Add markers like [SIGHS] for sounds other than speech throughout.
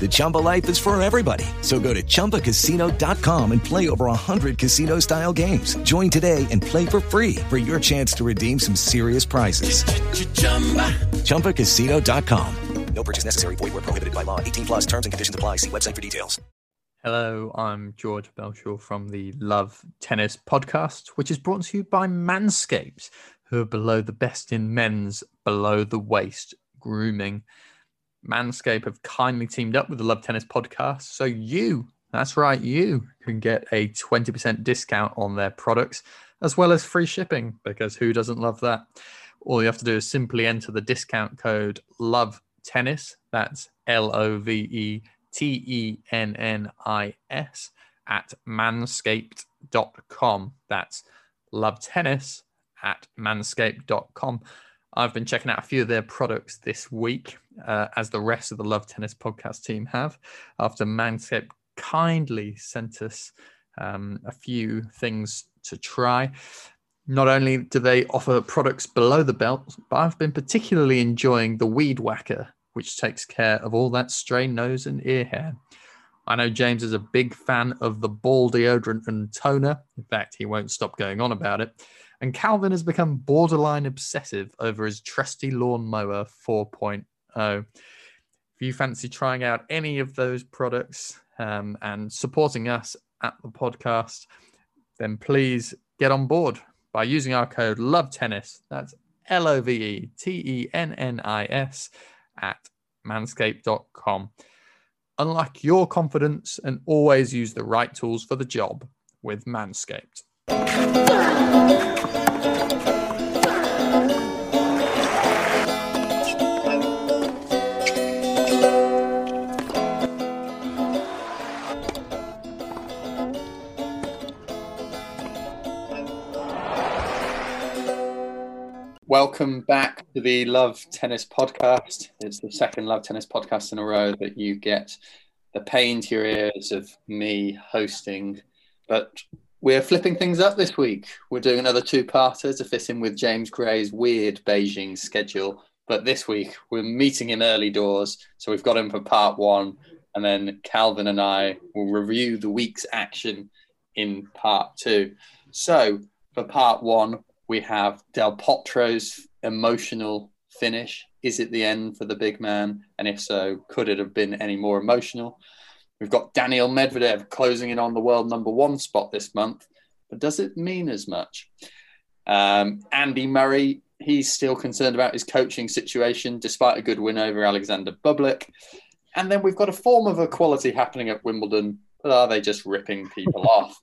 The Chumba life is for everybody. So go to ChumbaCasino.com and play over 100 casino style games. Join today and play for free for your chance to redeem some serious prizes. ChumbaCasino.com. No purchase necessary. Void were prohibited by law. 18 plus. Terms and conditions apply. See website for details. Hello, I'm George Belshaw from the Love Tennis podcast, which is brought to you by Manscaped, who are below the best in men's below the waist grooming. Manscaped have kindly teamed up with the Love Tennis podcast, so you, that's right, you can get a 20% discount on their products as well as free shipping because who doesn't love that? All you have to do is simply enter the discount code Love Tennis. That's L O V E T E N N I S at manscaped.com. That's Love Tennis at manscaped.com. I've been checking out a few of their products this week, uh, as the rest of the Love Tennis podcast team have, after Manscaped kindly sent us um, a few things to try. Not only do they offer products below the belt, but I've been particularly enjoying the Weed Whacker, which takes care of all that stray nose and ear hair. I know James is a big fan of the ball deodorant and toner. In fact, he won't stop going on about it. And Calvin has become borderline obsessive over his trusty lawnmower 4.0. If you fancy trying out any of those products um, and supporting us at the podcast, then please get on board by using our code Love Tennis. That's L O V E T E N N I S at manscaped.com. Unlock your confidence and always use the right tools for the job with Manscaped. Welcome back to the Love Tennis podcast. It's the second Love Tennis podcast in a row that you get the pain to your ears of me hosting. But we're flipping things up this week. We're doing another two-parter to fit in with James Gray's weird Beijing schedule. But this week we're meeting him early doors, so we've got him for part one, and then Calvin and I will review the week's action in part two. So for part one, we have Del Potro's emotional finish? Is it the end for the big man? And if so, could it have been any more emotional? We've got Daniel Medvedev closing in on the world number one spot this month, but does it mean as much? Um, Andy Murray, he's still concerned about his coaching situation despite a good win over Alexander Bublik. And then we've got a form of equality happening at Wimbledon, but are they just ripping people [LAUGHS] off?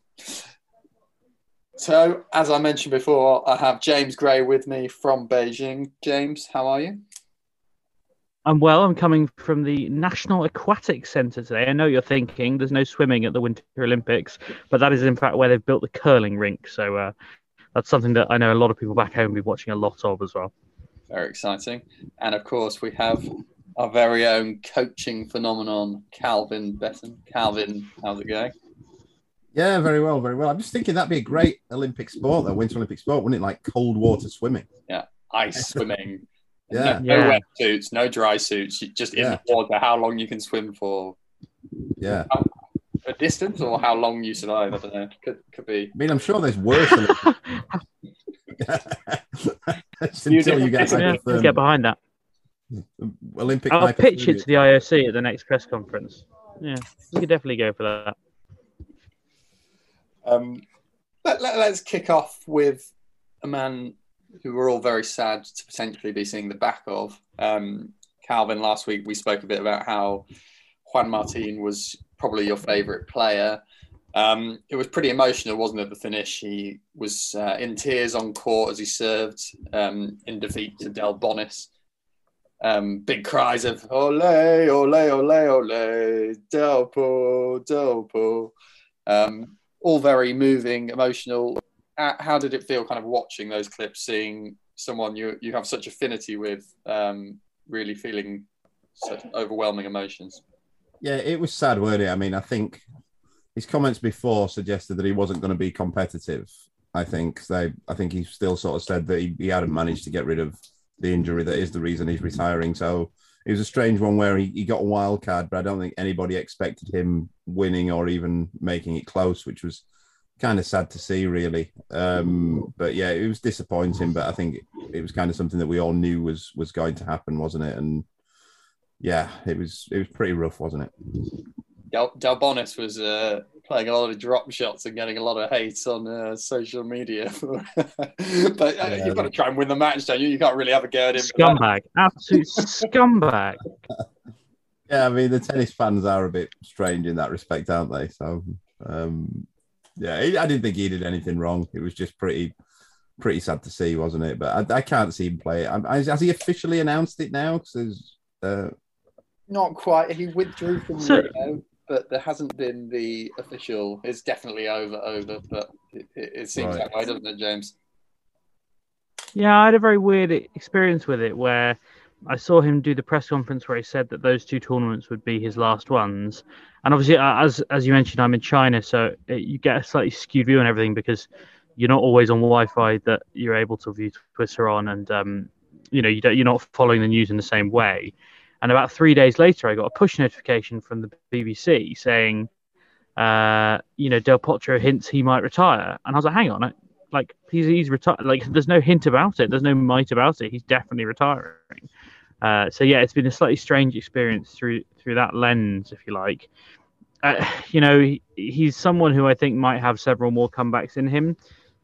So, as I mentioned before, I have James Gray with me from Beijing. James, how are you? I'm well. I'm coming from the National Aquatic Centre today. I know you're thinking there's no swimming at the Winter Olympics, but that is in fact where they've built the curling rink. So uh, that's something that I know a lot of people back home will be watching a lot of as well. Very exciting. And of course, we have our very own coaching phenomenon, Calvin Betton. Calvin, how's it going? Yeah, very well, very well. I'm just thinking that'd be a great Olympic sport, though, Winter Olympic sport, wouldn't it? Like cold water swimming. Yeah, ice swimming. Yeah. No, Yeah. no wet suits, no dry suits, just in Yeah. the water. How long you can swim for? Yeah. A distance or how long you survive? I don't know. Could could be. I mean, I'm sure there's worse. Olympic... [LAUGHS] Just You until you don't- get like Yeah, a firm get behind that. Olympic. I'll pitch it to the IOC at the next press conference. Yeah, we could definitely go for that. Um, let, let, us kick off with a man who we're all very sad to potentially be seeing the back of. Um, Calvin, last week we spoke a bit about how Juan Martin was probably your favourite player. Um, it was pretty emotional, wasn't it? The finish. He was uh, in tears on court as he served um, in defeat to Delbonis. Um, big cries of "Ole, ole, ole, ole, Delpo, Delpo." Um, all very moving, emotional. How did it feel, kind of watching those clips, seeing someone you you have such affinity with, um, really feeling such overwhelming emotions? Yeah, it was sad, weren't it? I mean, I think his comments before suggested that he wasn't going to be competitive. I think they, I think he still sort of said that he, he hadn't managed to get rid of the injury that is the reason he's retiring. So it was a strange one where he, he got a wild card, but I don't think anybody expected him winning or even making it close, which was kind of sad to see, really. Um, but yeah, it was disappointing. But I think it was kind of something that we all knew was was going to happen, wasn't it? And yeah, it was it was pretty rough, wasn't it? Del, Delbonis was uh, playing a lot of drop shots and getting a lot of hate on uh, social media. [LAUGHS] but uh, you've got to try and win the match, don't you? You can't really have a go at him. Scumbag, absolute scumbag. [LAUGHS] Yeah, I mean the tennis fans are a bit strange in that respect, aren't they? So, um, yeah, I didn't think he did anything wrong. It was just pretty, pretty sad to see, wasn't it? But I, I can't see him play it. Um, Has has he officially announced it now? 'Cause there's, uh, Not quite. He withdrew from So- Rio, but there hasn't been the official. It's definitely over, over. But it, it, it seems Right. that way, doesn't it, James? Yeah, I had a very weird experience with it where I saw him do the press conference where he said that those two tournaments would be his last ones. And obviously, uh, as as you mentioned, I'm in China, so it, you get a slightly skewed view on everything because you're not always on Wi-Fi that you're able to view Twitter on, and um, you know you don't, you're not following the news in the same way. And about three days later, I got a push notification from the BBC saying, uh, you know, Del Potro hints he might retire, and I was like, hang on, I, like he's he's retired. Like there's no hint about it. There's no might about it. He's definitely retiring. Uh, so yeah, it's been a slightly strange experience through through that lens, if you like. Uh, [SIGHS] you know, he, he's someone who I think might have several more comebacks in him.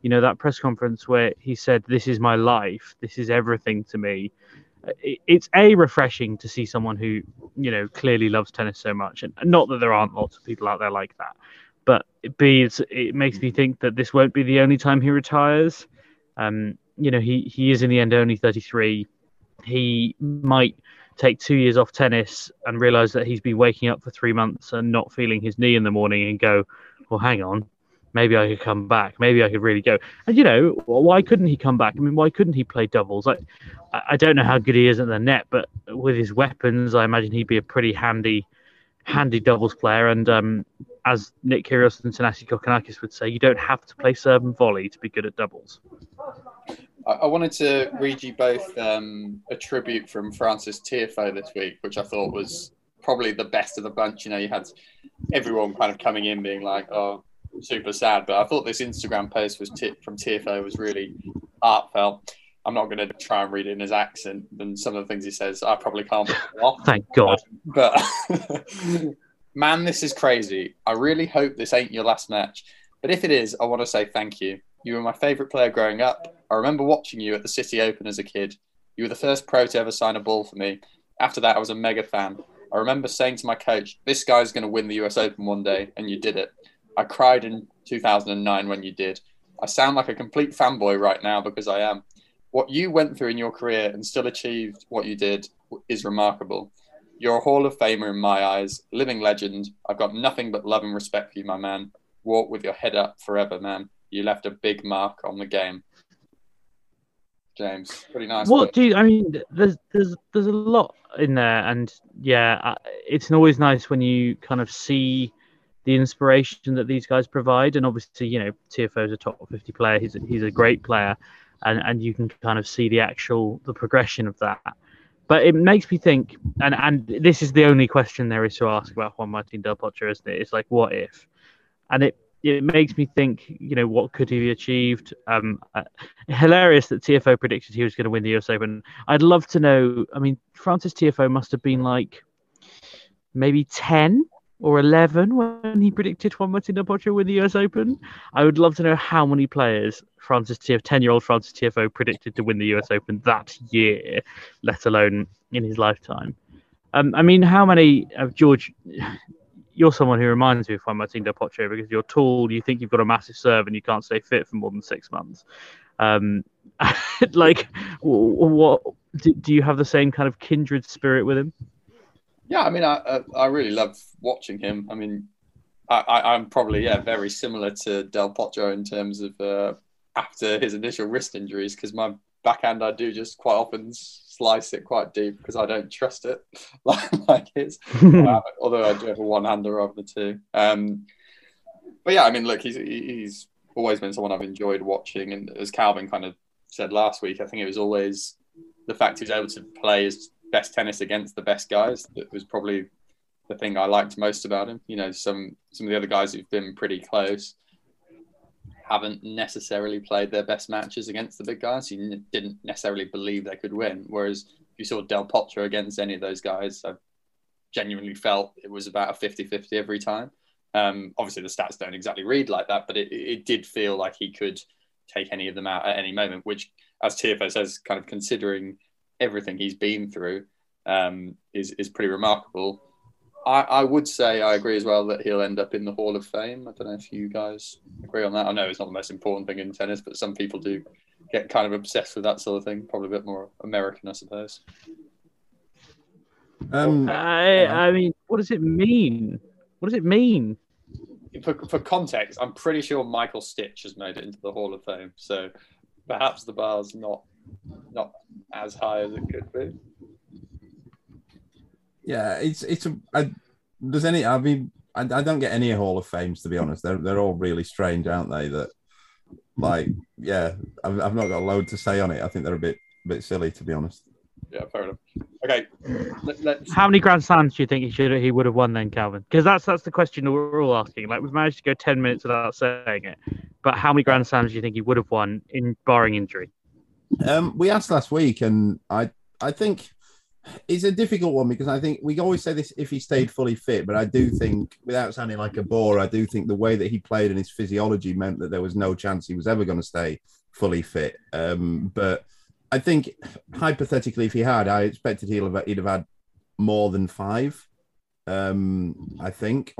You know, that press conference where he said, "This is my life. This is everything to me." Uh, it's a refreshing to see someone who you know clearly loves tennis so much, and not that there aren't lots of people out there like that but B, it makes me think that this won't be the only time he retires. Um, you know, he, he is in the end only 33. He might take two years off tennis and realize that he's been waking up for three months and not feeling his knee in the morning and go, well, hang on, maybe I could come back. Maybe I could really go. And, you know, why couldn't he come back? I mean, why couldn't he play doubles? I I don't know how good he is at the net, but with his weapons, I imagine he'd be a pretty handy handy doubles player. And um, as Nick Kyrgios and Thanasi Kokkinakis would say, you don't have to play serve and volley to be good at doubles. I, I wanted to read you both um, a tribute from Frances Tiafoe this week, which I thought was probably the best of the bunch. You know, you had everyone kind of coming in being like, "Oh, super sad," but I thought this Instagram post was t- from Tiafoe was really heartfelt. I'm not going to try and read it in his accent. And some of the things he says, I probably can't. off. Thank God. But [LAUGHS] man, this is crazy. I really hope this ain't your last match. But if it is, I want to say thank you. You were my favourite player growing up. I remember watching you at the City Open as a kid. You were the first pro to ever sign a ball for me. After that, I was a mega fan. I remember saying to my coach, This guy's going to win the US Open one day, and you did it. I cried in 2009 when you did. I sound like a complete fanboy right now because I am. What you went through in your career and still achieved what you did is remarkable. You're a Hall of Famer in my eyes, living legend. I've got nothing but love and respect for you, my man. Walk with your head up forever, man. You left a big mark on the game. James, pretty nice. What do you? I mean, there's there's there's a lot in there, and yeah, it's always nice when you kind of see the inspiration that these guys provide. And obviously, you know, Tiafoe is a top 50 player. He's a, he's a great player, and and you can kind of see the actual the progression of that. But it makes me think, and and this is the only question there is to ask about Juan Martin Del Potro, isn't it? It's like, what if? And it it makes me think, you know, what could he have achieved? Um, uh, hilarious that Tiafoe predicted he was going to win the US Open. I'd love to know. I mean, Frances Tiafoe must have been like maybe ten or eleven when he predicted Juan Martin Del Potro win the US Open. I would love to know how many players Frances Tiafoe, ten-year-old Frances Tiafoe predicted to win the US Open that year, let alone in his lifetime. Um, I mean, how many of George? You're someone who reminds me of Martin Del Potro because you're tall, you think you've got a massive serve, and you can't stay fit for more than six months. Um, [LAUGHS] like, what do, do, you have the same kind of kindred spirit with him? Yeah, I mean, I I really love watching him. I mean, I, am probably yeah very similar to Del Potro in terms of uh, after his initial wrist injuries because my backhand I do just quite often slice it quite deep because I don't trust it [LAUGHS] like, like his. [LAUGHS] uh, although I do have a one hander rather than two. Um, but yeah, I mean, look, he's he's always been someone I've enjoyed watching, and as Calvin kind of said last week, I think it was always the fact he was able to play his best tennis against the best guys that was probably the thing I liked most about him. You know, some some of the other guys who've been pretty close haven't necessarily played their best matches against the big guys. You didn't necessarily believe they could win. Whereas if you saw Del Potro against any of those guys, I genuinely felt it was about a 50 50 every time. Um, obviously, the stats don't exactly read like that, but it, it did feel like he could take any of them out at any moment, which, as Tiafoe says, kind of considering everything he's been through, um, is, is pretty remarkable. I, I would say I agree as well that he'll end up in the Hall of Fame. I don't know if you guys agree on that. I know it's not the most important thing in tennis, but some people do get kind of obsessed with that sort of thing. Probably a bit more American, I suppose. Um, I, I mean, what does it mean? What does it mean? For, for context, I'm pretty sure Michael Stich has made it into the Hall of Fame, so perhaps the bar's not not as high as it could be. Yeah, it's it's a. I, does any? I mean, I, I don't get any Hall of Fames to be honest. They're they're all really strange, aren't they? That like, yeah, I've, I've not got a load to say on it. I think they're a bit bit silly to be honest. Yeah, fair enough. Okay, Let, how many Grand Slams do you think he should he would have won then, Calvin? Because that's that's the question that we're all asking. Like we've managed to go ten minutes without saying it, but how many Grand Slams do you think he would have won in barring injury? Um, we asked last week, and I I think it's a difficult one because I think we always say this if he stayed fully fit, but I do think, without sounding like a bore, I do think the way that he played and his physiology meant that there was no chance he was ever going to stay fully fit. Um, but I think hypothetically, if he had, I expected he'd have, he'd have had more than five. Um, I think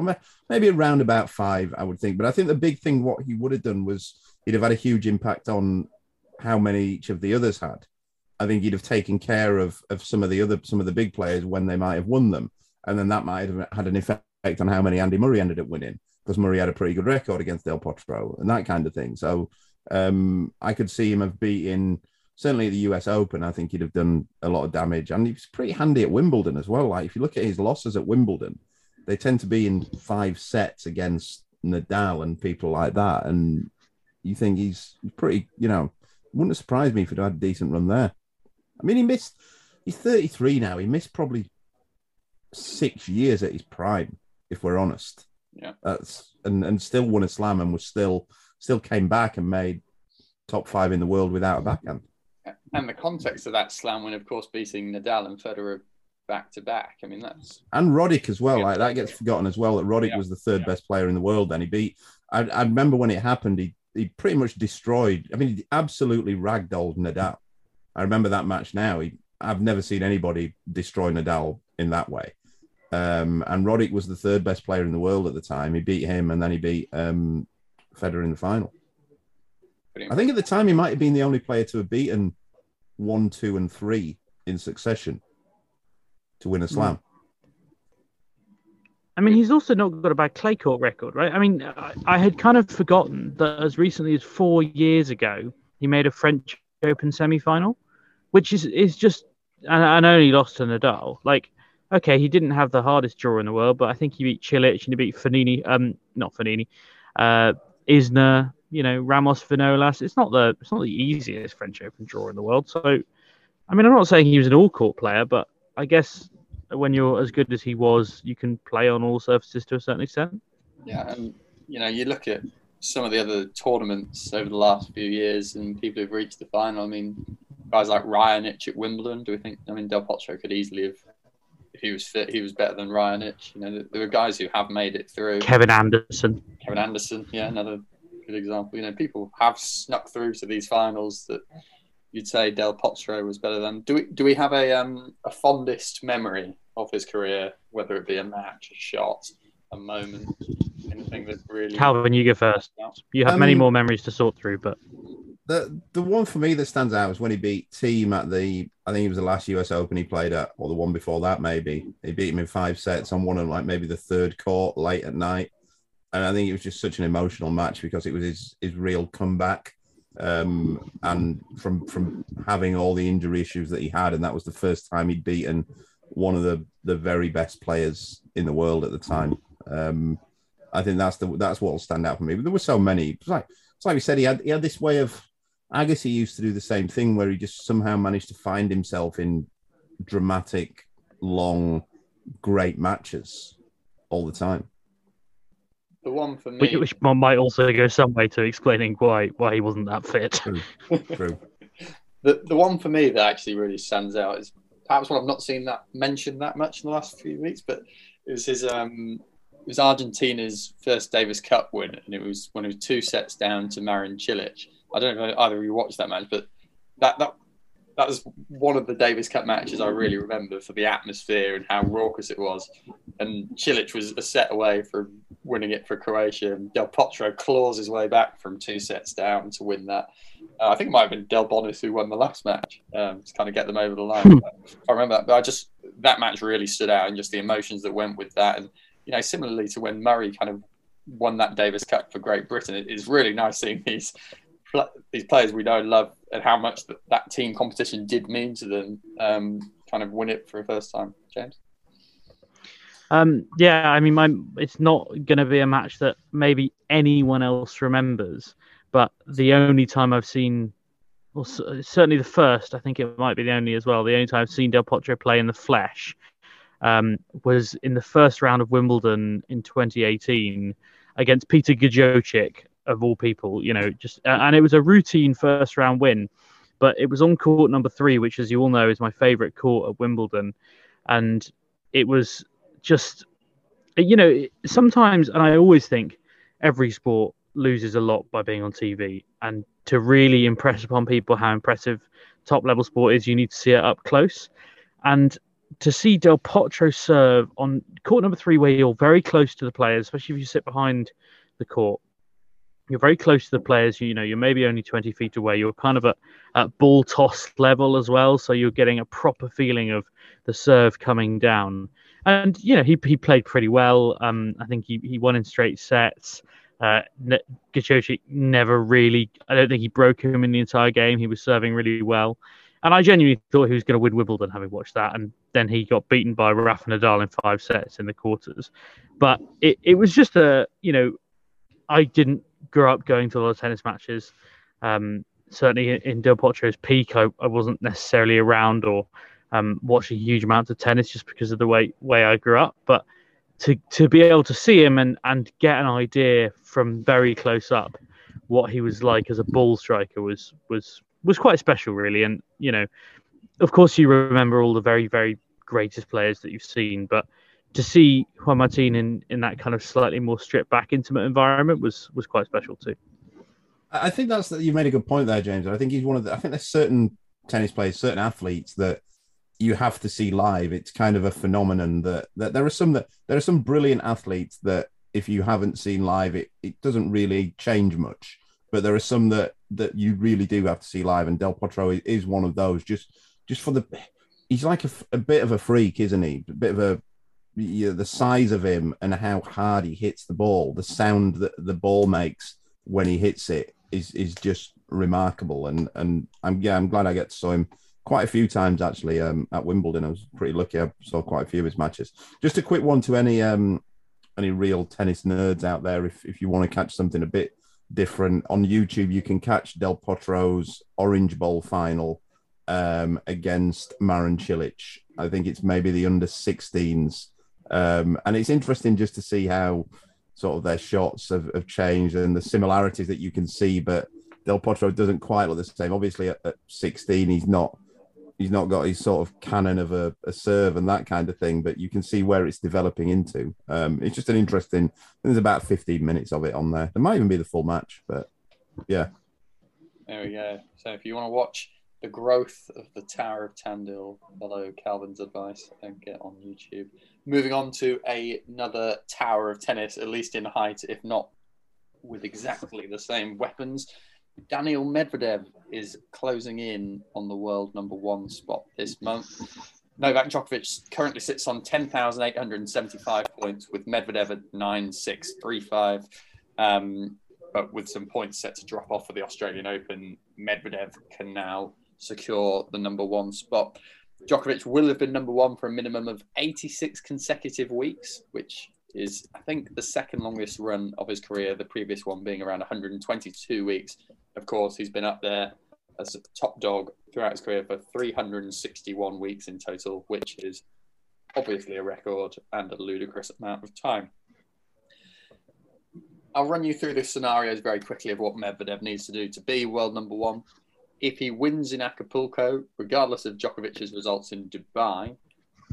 maybe around about five, I would think. But I think the big thing, what he would have done was he'd have had a huge impact on how many each of the others had. I think he'd have taken care of of some of the other some of the big players when they might have won them, and then that might have had an effect on how many Andy Murray ended up winning because Murray had a pretty good record against Del Potro and that kind of thing. So um, I could see him have beaten certainly the US Open. I think he'd have done a lot of damage, and he's pretty handy at Wimbledon as well. Like if you look at his losses at Wimbledon, they tend to be in five sets against Nadal and people like that, and you think he's pretty, you know, wouldn't have surprised me if he'd had a decent run there. I mean, he missed. He's 33 now. He missed probably six years at his prime, if we're honest. Yeah. Uh, that's and and still won a slam and was still still came back and made top five in the world without a backhand. and the context of that slam win, of course, beating Nadal and Federer back to back. I mean, that's and Roddick as well. Like that gets forgotten as well. That Roddick yeah. was the third yeah. best player in the world. Then he beat. I, I remember when it happened. He he pretty much destroyed. I mean, he absolutely ragdolled Nadal. I remember that match now. He, I've never seen anybody destroy Nadal in that way. Um, and Roddick was the third best player in the world at the time. He beat him, and then he beat um, Federer in the final. I think at the time he might have been the only player to have beaten one, two, and three in succession to win a slam. I mean, he's also not got a bad clay court record, right? I mean, I, I had kind of forgotten that as recently as four years ago, he made a French Open semi-final, which is is just and, and only lost to Nadal. Like, okay, he didn't have the hardest draw in the world, but I think he beat Cilic and he beat Fognini, um, not Fognini, uh, Isner, you know, Ramos, Vinolas. It's not the it's not the easiest French Open draw in the world. So, I mean, I'm not saying he was an all-court player, but I guess when you're as good as he was, you can play on all surfaces to a certain extent. Yeah, and you know, you look at some of the other tournaments over the last few years and people who've reached the final. I mean, guys like Raonic at Wimbledon. Do we think? I mean, Del Potro could easily have, if he was fit, he was better than Raonic. You know, there were guys who have made it through. Kevin Anderson. Kevin Anderson, yeah, another good example. You know, people have snuck through to these finals that you'd say Del Potro was better than. Do we do we have a um a fondest memory of his career, whether it be a match, a shot, a moment, anything that really? Calvin, you go first. You have um, many more memories to sort through, but the the one for me that stands out was when he beat Thiem at the I think it was the last US Open he played at, or the one before that maybe. He beat him in five sets on one of like maybe the third court late at night, and I think it was just such an emotional match because it was his his real comeback. Um, and from from having all the injury issues that he had, and that was the first time he'd beaten one of the the very best players in the world at the time. Um, I think that's the that's what will stand out for me. But there were so many. It's like it's like we said, he had he had this way of. Agassi used to do the same thing where he just somehow managed to find himself in dramatic, long, great matches all the time. The one for me, which, which might also go some way to explaining why why he wasn't that fit. True. [LAUGHS] True. the the one for me that actually really stands out is perhaps one I've not seen that mentioned that much in the last few weeks, but it was his um it was Argentina's first Davis Cup win, and it was when it was two sets down to Marin Cilic. I don't know either of you watched that match, but that that that was one of the Davis Cup matches I really remember for the atmosphere and how raucous it was. And Cilic was a set away from winning it for Croatia, and Del Potro claws his way back from two sets down to win that. Uh, I think it might have been Delbonis who won the last match um, to kind of get them over the line. I remember that, but I just that match really stood out, and just the emotions that went with that, and you know, similarly to when Murray kind of won that Davis Cup for Great Britain, it is really nice seeing these these players we know love and how much that, that team competition did mean to them um, kind of win it for the first time. James. Um, yeah, I mean, my, it's not going to be a match that maybe anyone else remembers, but the only time I've seen, well, certainly the first, I think it might be the only as well, the only time I've seen Del Potro play in the flesh um, was in the first round of Wimbledon in 2018 against Peter Gojowczyk, of all people, you know, just, and it was a routine first round win, but it was on court number three, which, as you all know, is my favorite court at Wimbledon. And it was just, you know, sometimes, and I always think every sport loses a lot by being on TV. And to really impress upon people how impressive top level sport is, you need to see it up close. And to see Del Potro serve on court number three, where you're very close to the players, especially if you sit behind the court, you're very close to the players. You know, you're maybe only 20 feet away. You're kind of at, at ball toss level as well, so you're getting a proper feeling of the serve coming down. And you know, he he played pretty well. Um, I think he he won in straight sets. Uh, never really. I don't think he broke him in the entire game. He was serving really well. And I genuinely thought he was going to win Wimbledon, having watched that. And then he got beaten by Rafa Nadal in five sets in the quarters. But it, it was just a, you know, I didn't grow up going to a lot of tennis matches. Um, certainly in Del Potro's peak, I, I wasn't necessarily around or um, watching huge amounts of tennis just because of the way way I grew up. But to to be able to see him and and get an idea from very close up what he was like as a ball striker was was was quite special, really. And you know, of course, you remember all the very very greatest players that you've seen, but to see Juan Martin in, in that kind of slightly more stripped back intimate environment was was quite special too. I think that's that you made a good point there, James. I think he's one of the. I think there's certain tennis players, certain athletes that you have to see live. It's kind of a phenomenon that that there are some that there are some brilliant athletes that if you haven't seen live, it it doesn't really change much. But there are some that that you really do have to see live, and Del Potro is one of those. Just just for the, he's like a, a bit of a freak, isn't he? A bit of a you know, the size of him and how hard he hits the ball, the sound that the ball makes when he hits it is is just remarkable. And and I'm yeah, I'm glad I get to saw him quite a few times actually um, at Wimbledon. I was pretty lucky. I saw quite a few of his matches. Just a quick one to any um, any real tennis nerds out there. If if you want to catch something a bit different on YouTube, you can catch Del Potro's Orange Bowl final um, against Marin Cilic. I think it's maybe the under 16s um, and it's interesting just to see how sort of their shots have, have, changed and the similarities that you can see. But Del Potro doesn't quite look the same. Obviously, at, at 16, he's not he's not got his sort of cannon of a, a, serve and that kind of thing. But you can see where it's developing into. Um, it's just an interesting. There's about 15 minutes of it on there. There might even be the full match, but yeah. There we go. So if you want to watch the growth of the Tower of Tandil, follow Calvin's advice and get on YouTube. Moving on to a, another Tower of Tennis, at least in height, if not with exactly the same weapons. Daniel Medvedev is closing in on the world number one spot this month. Novak Djokovic currently sits on 10,875 points with Medvedev at 9,635. Um, but with some points set to drop off for the Australian Open, Medvedev can now secure the number one spot. Djokovic will have been number one for a minimum of 86 consecutive weeks, which is, I think, the second longest run of his career, the previous one being around 122 weeks. Of course, he's been up there as a top dog throughout his career for 361 weeks in total, which is obviously a record and a ludicrous amount of time. I'll run you through the scenarios very quickly of what Medvedev needs to do to be world number one if he wins in Acapulco, regardless of Djokovic's results in Dubai,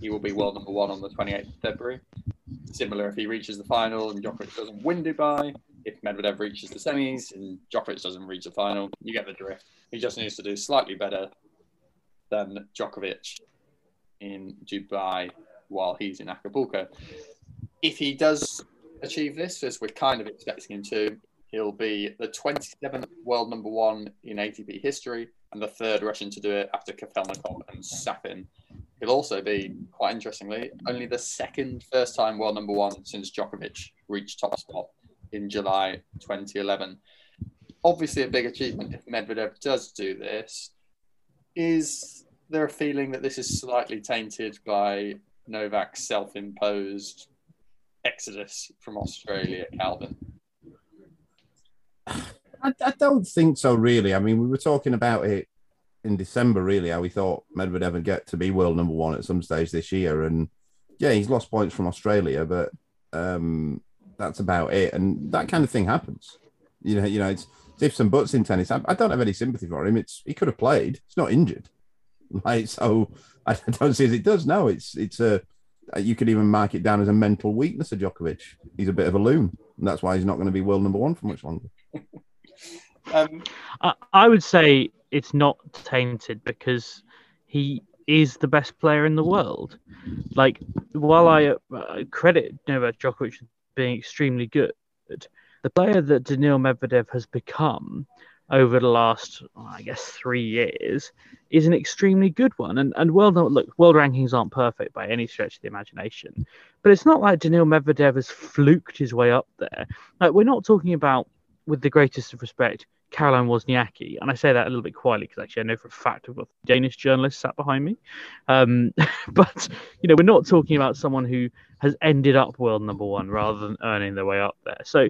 he will be world number one on the 28th of February. Similar if he reaches the final and Djokovic doesn't win Dubai. If Medvedev reaches the semis and Djokovic doesn't reach the final, you get the drift. He just needs to do slightly better than Djokovic in Dubai while he's in Acapulco. If he does achieve this, as we're kind of expecting him to, He'll be the 27th world number one in ATP history and the third Russian to do it after Kafelnikov and Safin. He'll also be, quite interestingly, only the second first time world number one since Djokovic reached top spot in July 2011. Obviously, a big achievement if Medvedev does do this. Is there a feeling that this is slightly tainted by Novak's self imposed exodus from Australia, Calvin? I, I, don't think so, really. I mean, we were talking about it in December, really, how we thought Medvedev would get to be world number one at some stage this year. And yeah, he's lost points from Australia, but um, that's about it. And that kind of thing happens. You know, you know, it's, it's ifs and buts in tennis. I, I, don't have any sympathy for him. It's he could have played. He's not injured. [LAUGHS] Like so, I [LAUGHS] don't see as it does. No, it's it's a you could even mark it down as a mental weakness of Djokovic. He's a bit of a loon, and that's why he's not going to be world number one for much longer. [LAUGHS] um, I, I would say it's not tainted because he is the best player in the world. Like, while I uh, credit Novak Djokovic being extremely good, the player that Daniil Medvedev has become over the last, I guess, three years is an extremely good one. And and world look, world rankings aren't perfect by any stretch of the imagination, but it's not like Daniil Medvedev has fluked his way up there. Like we're not talking about with the greatest of respect, Caroline Wozniacki, and I say that a little bit quietly because actually I know for a fact I've got Danish journalists sat behind me. Um, [LAUGHS] but you know, we're not talking about someone who has ended up world number one rather than earning their way up there. So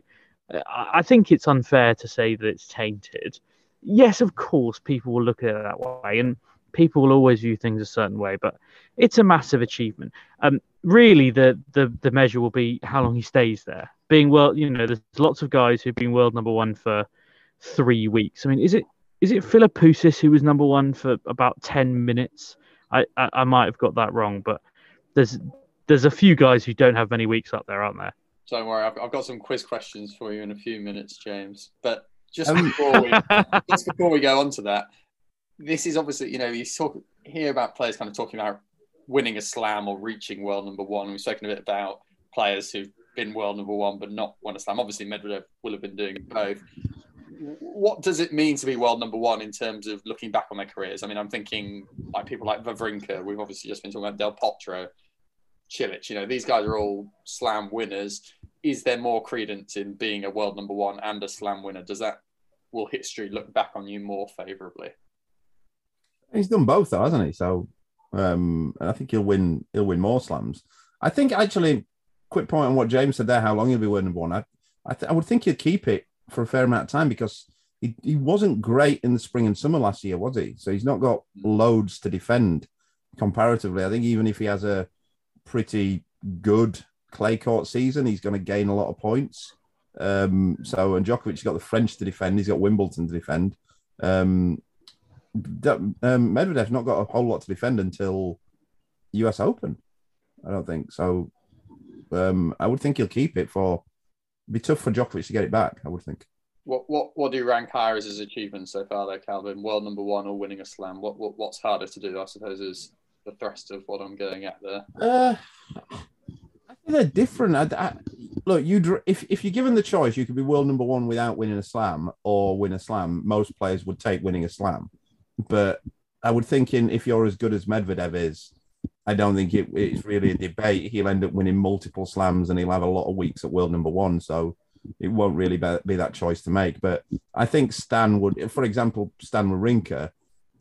I think it's unfair to say that it's tainted. Yes, of course, people will look at it that way, and people will always view things a certain way. But it's a massive achievement. Um, really, the the the measure will be how long he stays there being world, you know, there's lots of guys who've been world number one for three weeks. I mean, is it is it Philippoussis who was number one for about ten minutes? I, I, I might have got that wrong, but there's there's a few guys who don't have many weeks up there, aren't there? Don't worry, I've, I've got some quiz questions for you in a few minutes, James. But just Um, before we [LAUGHS] just before we go on to that, this is obviously you know you talk hear about players kind of talking about winning a slam or reaching world number one. We've spoken a bit about players who've been world number one but not won a slam. Obviously, Medvedev will have been doing both. What does it mean to be world number one in terms of looking back on their careers? I mean, I'm thinking like people like Wawrinka. We've obviously just been talking about Del Potro, Cilic. You know, these guys are all slam winners. Is there more credence in being a world number one and a slam winner? Does that will history look back on you more favourably? He's done both though, hasn't he? So um, I think he'll win. He'll win more slams. I think actually, quick point on what James said there. How long he'll be world number one? I I, th- I would think he'll keep it for a fair amount of time because he, he wasn't great in the spring and summer last year, was he? So he's not got loads to defend comparatively. I think even if he has a pretty good clay court season, he's going to gain a lot of points. Um, so and Djokovic's got the French to defend. He's got Wimbledon to defend. Um, um, Medvedev's not got a whole lot to defend until US Open. I don't think so. Um, I would think he'll keep it for. Be tough for Djokovic to get it back. I would think. What what what do you rank higher as his achievements so far, there, Calvin? World number one or winning a slam? What, what what's harder to do? I suppose is the thrust of what I'm going at there. Uh, I think they're different. I, I, look, you if if you're given the choice, you could be world number one without winning a slam or win a slam. Most players would take winning a slam, but I would think in if you're as good as Medvedev is, I don't think it, it's really a debate. He'll end up winning multiple slams and he'll have a lot of weeks at world number one. So it won't really be, be that choice to make. But I think Stan would, for example, Stan Wawrinka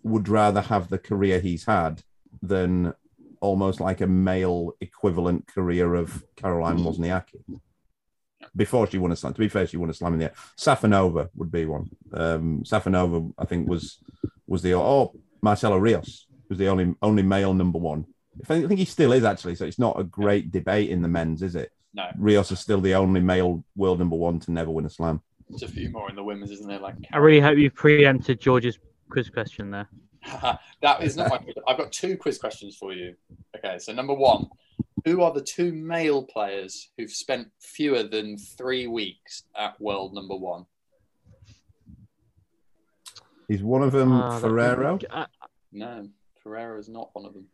would rather have the career he's had than almost like a male equivalent career of Caroline Wozniacki. Before she won a slam, to be fair, she won a slam in the air. Safina would be one. Um, Safina, I think, was was the oh Marcelo Rios was the only only male number one. I think, I think he still is actually. So it's not a great debate in the men's, is it? No. Rios is still the only male world number one to never win a slam. There's a few more in the women's, isn't there? Like I really hope you've preempted George's quiz question there. [LAUGHS] that is not my. I've got two quiz questions for you. Okay, so number one, who are the two male players who've spent fewer than three weeks at world number one? Is one of them that- Ferrero? Uh, No, Ferrero is not one of them.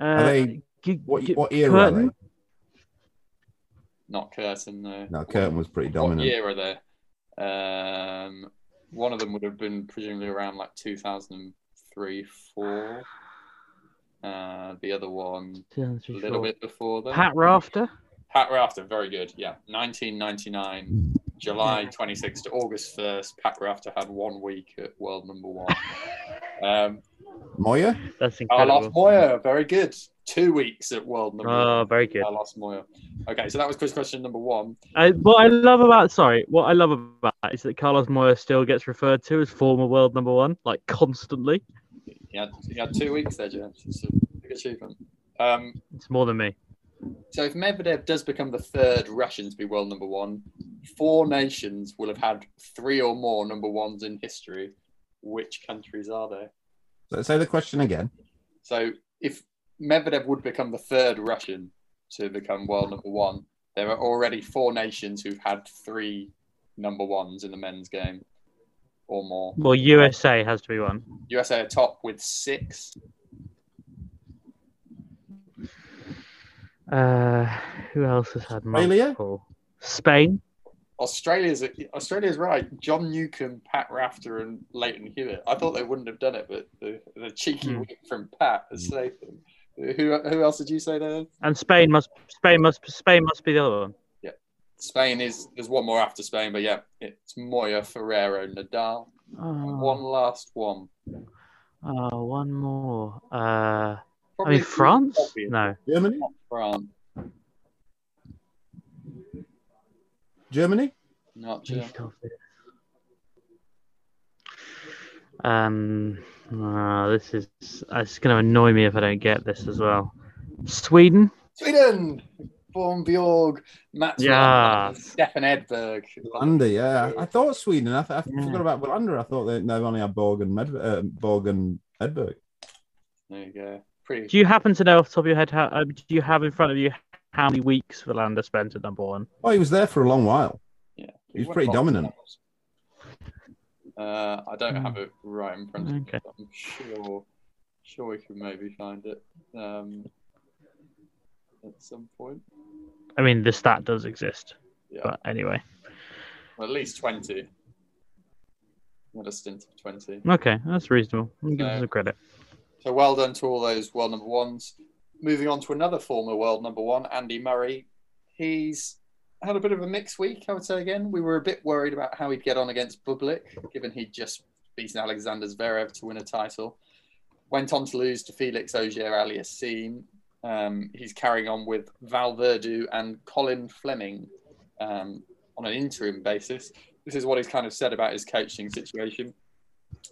Are they g- what, g- what era are they? Not Kuerten. No. No, Kuerten was pretty dominant. What dominant. year are they? Um, one of them would have been presumably around like 2003, four. Uh, the other one a little four. bit before that. Pat Rafter. Pat Rafter, very good. Yeah, 1999, July 26th to August 1st. Pat Rafter had one week at world number one. [LAUGHS] Um, Moya? That's Carlos incredible. Moya, very good. Two weeks at world number Oh, one. very good. Carlos Moya. Okay, so that was quiz question number one. I, what I love about sorry, what I love about that is that Carlos Moya still gets referred to as former world number one, like constantly. He had, he had two weeks there, James. It's a big achievement. Um, It's more than me. so if Medvedev does become the third Russian to be world number one, four nations will have had three or more number ones in history. Which countries are they? So say the question again. So if Medvedev would become the third Russian to become world number one, there are already four nations who've had three number ones in the men's game or more. Well, USA has to be one. USA are top with six. Uh, who else has had Australia? multiple? Spain. Australia's Australia's right. John Newcombe, Pat Rafter, and Lleyton Hewitt. I thought they wouldn't have done it, but the, the cheeky wink from Pat has saved them. Who who else did you say there? And Spain must Spain must Spain must be the other one. Yeah, Spain is there's one more after Spain, but yeah, it's Moya, Ferrero, Nadal. And One Oh, last one. oh, one more. Uh, I mean France? obvious. No. Germany? France, Germany? not Germany. Um, ah, this is it's going to annoy me if I don't get this as well. Sweden. Sweden. Bjorn Borg, Mats Yeah. Stefan Edberg. Under, yeah. I thought Sweden. I, th- I Yeah. forgot about Wilander. I thought they, they've only had Borg and Med- uh, Borg and Edberg. There you go. Pretty. Do you happen to know off the top of your head how? Uh, do you have in front of you how many weeks Wilander spent at number one? Oh, he was there for a long while. Yeah. He was pretty dominant. titles. Uh, I don't have it right in front of me. Okay. but I'm sure, sure we can maybe find it um, at some point. I mean, the stat does exist, Yeah, but anyway. well, at least twenty. Not a stint of twenty. Okay, that's reasonable. Give us some credit. So well done to all those world number ones. Moving on to another former world number one, Andy Murray. He's had a bit of a mixed week, I would say again. We were a bit worried about how he'd get on against Bublik, given he'd just beaten Alexander Zverev to win a title. Went on to lose to Felix Auger Aliassime. Um, he's carrying on with Vallverdu and Colin Fleming um, on an interim basis. This is what he's kind of said about his coaching situation.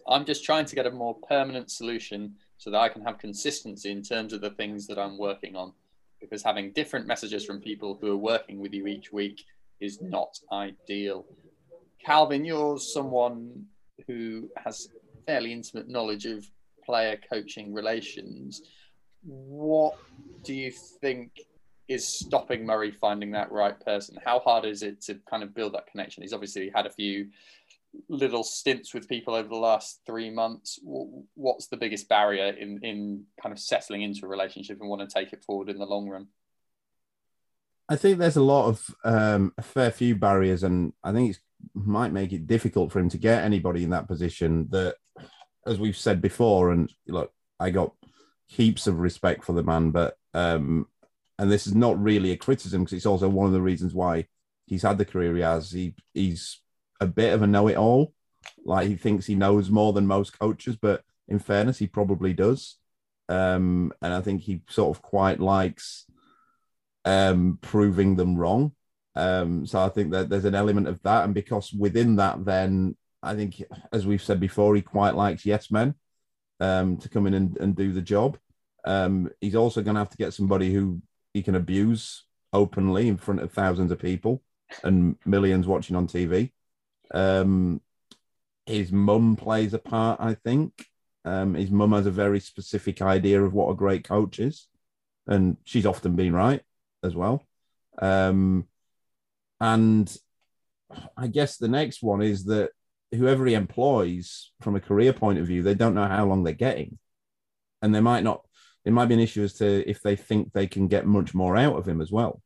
I'm just trying to get a more permanent solution so that I can have consistency in terms of the things that I'm working on. Because having different messages from people who are working with you each week is not ideal. Calvin, you're someone who has fairly intimate knowledge of player coaching relations. What do you think is stopping Murray finding that right person? How hard is it to kind of build that connection? He's obviously had a few little stints with people over the last three months. What's the biggest barrier in, in kind of settling into a relationship and want to take it forward in the long run? I think there's a lot of um, a fair few barriers, and I think it might make it difficult for him to get anybody in that position. That, as we've said before, and look, I got heaps of respect for the man, but um, and this is not really a criticism because it's also one of the reasons why he's had the career he has. He he's a bit of a know-it-all. Like he thinks he knows more than most coaches, but in fairness, he probably does. Um, and I think he sort of quite likes um, proving them wrong. Um, so I think that there's an element of that, and because within that, then I think, as we've said before, he quite likes yes men um, to come in and, and do the job. Um, he's also going to have to get somebody who he can abuse openly in front of thousands of people and millions watching on TV. Um, his mum plays a part, I think. Um, his mum has a very specific idea of what a great coach is, and she's often been right as well. Um, and I guess the next one is that whoever he employs from a career point of view, they don't know how long they're getting. And there might not, it might be an issue as to if they think they can get much more out of him as well.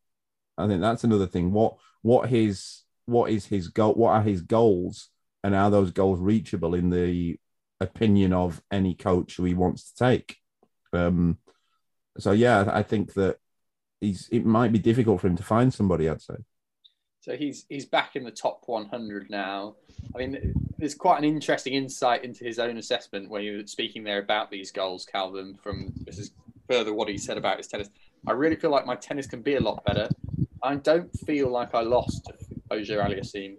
I think that's another thing. What what his what is his goal? What are his goals, and are those goals reachable in the opinion of any coach who he wants to take? Um, so yeah, I think that he's it might be difficult for him to find somebody. I'd say. So he's he's back in the top 100 now. I mean, there's quite an interesting insight into his own assessment when you were speaking there about these goals, Calvin. From this is further what he said about his tennis. I really feel like my tennis can be a lot better. I don't feel like I lost Auger Aliassime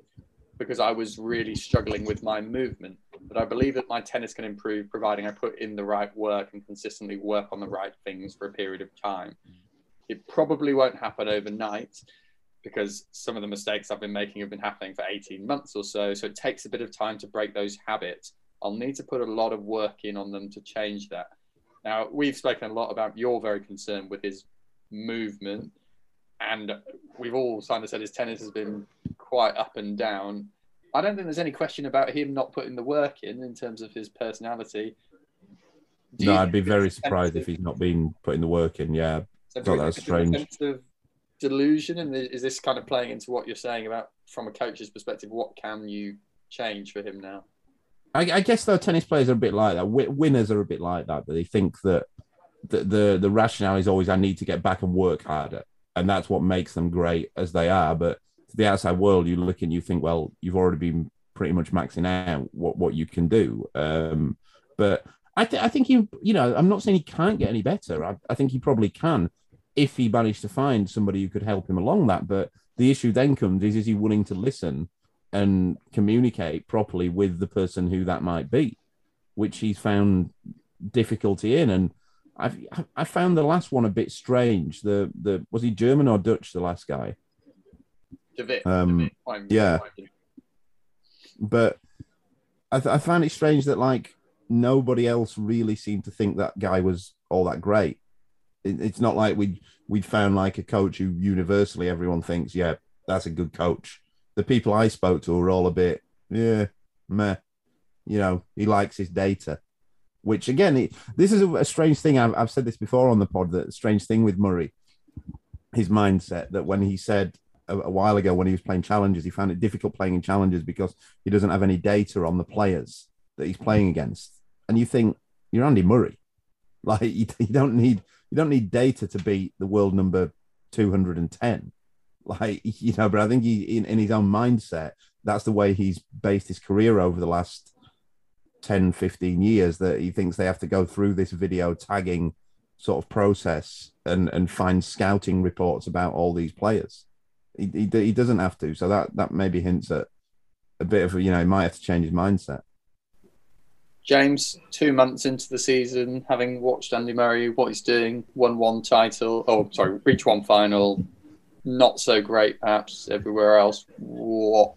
because I was really struggling with my movement. But I believe that my tennis can improve providing I put in the right work and consistently work on the right things for a period of time. It probably won't happen overnight because some of the mistakes I've been making have been happening for 18 months or so. So it takes a bit of time to break those habits. I'll need to put a lot of work in on them to change that. Now, we've spoken a lot about you're very concerned with his movement, and we've all kind of said his tennis has been quite up and down. I don't think there's any question about him not putting the work in in terms of his personality. No, I'd be very surprised if he's not been putting the work in. Yeah, So thought that was think there's a strange. of delusion, and is this kind of playing into what you're saying about from a coach's perspective? What can you change for him now? I, I guess though tennis players are a bit like that. Wi- winners are a bit like that. That they think that the, the the rationale is always I need to get back and work harder, and that's what makes them great as they are. But to the outside world, you look and you think, well, you've already been pretty much maxing out what what you can do. Um, but I, th- I think he, you know, I'm not saying he can't get any better. I, I think he probably can if he managed to find somebody who could help him along that. But the issue then comes is, is he willing to listen and communicate properly with the person who that might be, which he's found difficulty in. And I I found the last one a bit strange. The the was he German or Dutch? The last guy. Um, yeah. but I, th- I found it strange that like nobody else really seemed to think that guy was all that great. It, it's not like we we'd found like a coach who universally everyone thinks, yeah, that's a good coach. The people I spoke to were all a bit, yeah, meh. You know, he likes his data. Which again, this is a, a strange thing. I've, I've said this before on the pod. That strange thing with Murray, his mindset that when he said a, a while ago when he was playing challenges, he found it difficult playing in challenges because he doesn't have any data on the players that he's playing against. And you think you're Andy Murray, [LAUGHS] like you, you don't need you don't need data to beat the world number two hundred and ten. Like [LAUGHS] you know, but I think he in, in his own mindset, that's the way he's based his career over the last 10, 15 years. That he thinks they have to go through this video tagging sort of process and and find scouting reports about all these players. He, he, he doesn't have to. So that that maybe hints at a bit of you know he might have to change his mindset. James, two months into the season, having watched Andy Murray, what he's doing, won one title, oh, sorry, reached one final, not so great perhaps everywhere else. What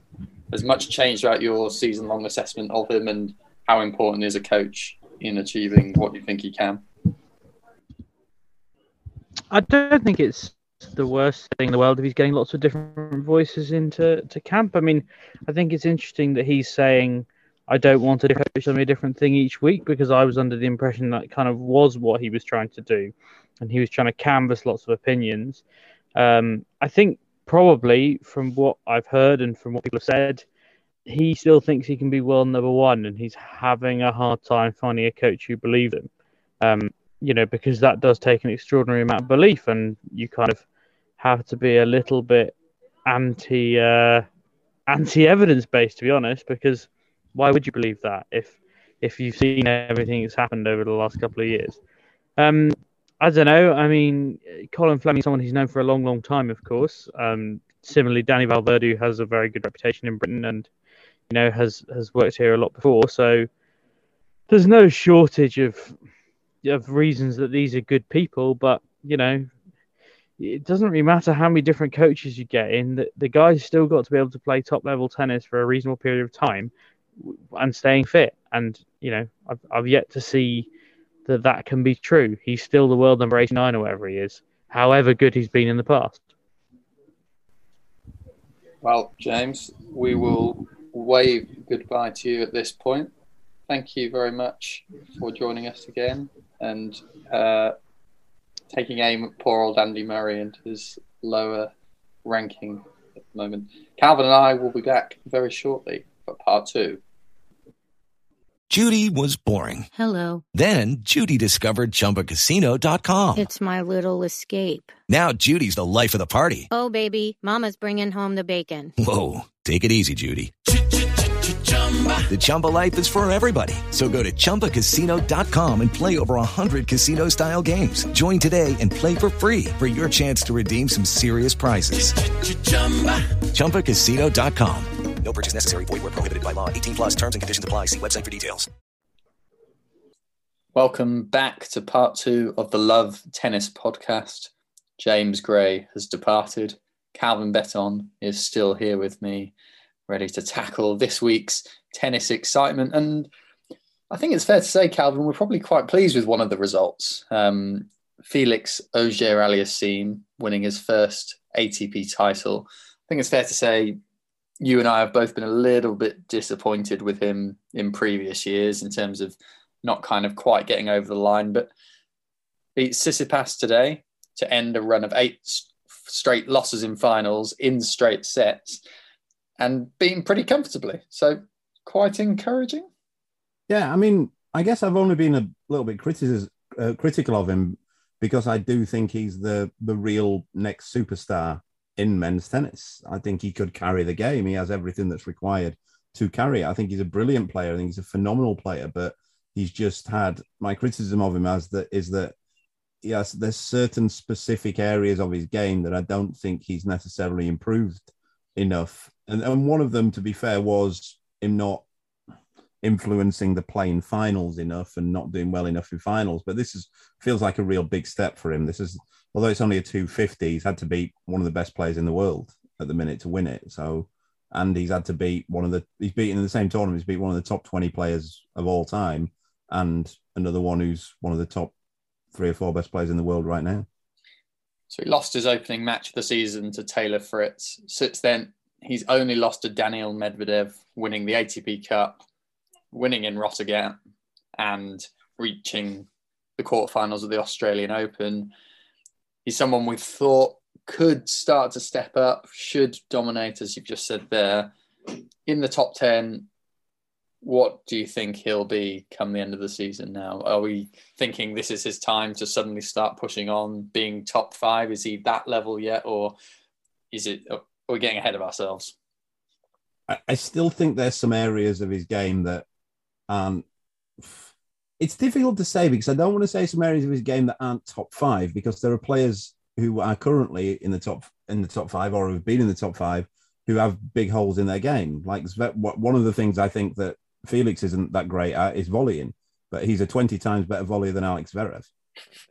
has much changed about your season long assessment of him and how important is a coach in achieving what you think he can? I don't think it's the worst thing in the world if he's getting lots of different voices into to camp. I mean, I think it's interesting that he's saying, I don't want to coach me a different thing each week because I was under the impression that kind of was what he was trying to do. And he was trying to canvass lots of opinions. Um, I think probably from what I've heard and from what people have said, he still thinks he can be world number one and he's having a hard time finding a coach who believes him. Um, you know, because that does take an extraordinary amount of belief, and you kind of have to be a little bit anti uh, anti evidence based, to be honest. Because why would you believe that if if you've seen everything that's happened over the last couple of years? Um, I don't know. I mean, Colin Fleming, someone he's known for a long, long time, of course. Um, similarly, Danny Vallverdu has a very good reputation in Britain, and you know has has worked here a lot before. So there's no shortage of of reasons that these are good people, but you know, it doesn't really matter how many different coaches you get in. The, the guy's still got to be able to play top level tennis for a reasonable period of time and staying fit. And you know, I've I've yet to see that that can be true. He's still the world number eighty nine or whatever he is, however good he's been in the past. Well, James, we will wave goodbye to you at this point. Thank you very much for joining us again and uh, taking aim at poor old Andy Murray and his lower ranking at the moment. Calvin and I will be back very shortly for part two. Judy was boring. Hello. Then Judy discovered ChumbaCasino.com. It's my little escape. Now Judy's the life of the party. Oh, baby, Mama's bringing home the bacon. Whoa, take it easy, Judy. The Chumba life is for everybody. So go to ChumbaCasino.com and play over 100 casino style games. Join today and play for free for your chance to redeem some serious prizes. ChumbaCasino.com. No purchase necessary. Void where prohibited by law. 18 plus terms and conditions apply. See website for details. Welcome back to part two of the Love Tennis podcast. James Gray has departed. Calvin Betton is still here with me, ready to tackle this week's tennis excitement. And I think it's fair to say, Calvin, we're probably quite pleased with one of the results. Um, Felix Auger Aliassime winning his first ATP title. I think it's fair to say you and I have both been a little bit disappointed with him in previous years in terms of not kind of quite getting over the line, but beat Tsitsipas today to end a run of eight straight losses in finals in straight sets and beating pretty comfortably. So quite encouraging. Yeah, I mean, I guess I've only been a little bit criticis- uh, critical of him because I do think he's the the real next superstar in men's tennis. I think he could carry the game. He has everything that's required to carry. I think he's a brilliant player. I think he's a phenomenal player, but he's just had my criticism of him as that is that yes, there's certain specific areas of his game that I don't think he's necessarily improved enough. And, and one of them, to be fair, was him not influencing the playing finals enough and not doing well enough in finals. But this is feels like a real big step for him. This is although it's only a 250, he's had to beat one of the best players in the world at the minute to win it. So and he's had to beat one of the he's beaten in the same tournament, he's beat one of the top 20 players of all time and another one who's one of the top three or four best players in the world right now. So he lost his opening match of the season to Taylor Fritz. Since then, he's only lost to Daniil Medvedev, winning the ATP Cup, winning in Rotterdam, and reaching the quarterfinals of the Australian Open. He's someone we thought could start to step up, should dominate, as you've just said there. In the top 10, what do you think he'll be come the end of the season now? Are we thinking this is his time to suddenly start pushing on, being top five? Is he that level yet? Or is it, are we getting ahead of ourselves? I still think there's some areas of his game that um it's difficult to say because I don't want to say some areas of his game that aren't top five because there are players who are currently in the top in the top five or have been in the top five who have big holes in their game. Like one of the things I think that Felix isn't that great at is volleying, but he's a 20 times better volleyer than Alex Zverev.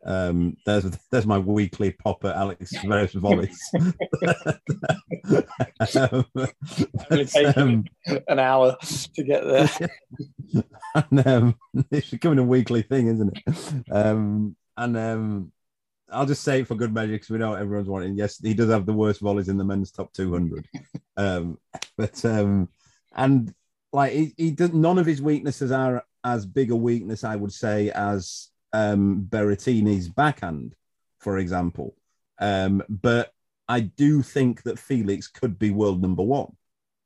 Um, there's there's my weekly pop at Alex Zverev's volleys. [LAUGHS] um, um, an hour to get there. [LAUGHS] and um, it's becoming a weekly thing, isn't it? Um, and um, I'll just say it for good measure because we know everyone's wanting. Yes, he does have the worst volleys in the men's top 200. um, [LAUGHS] but um, and like he, he does none of his weaknesses are as big a weakness, I would say, as um, Berrettini's backhand, for example. Um, but I do think that Felix could be world number one.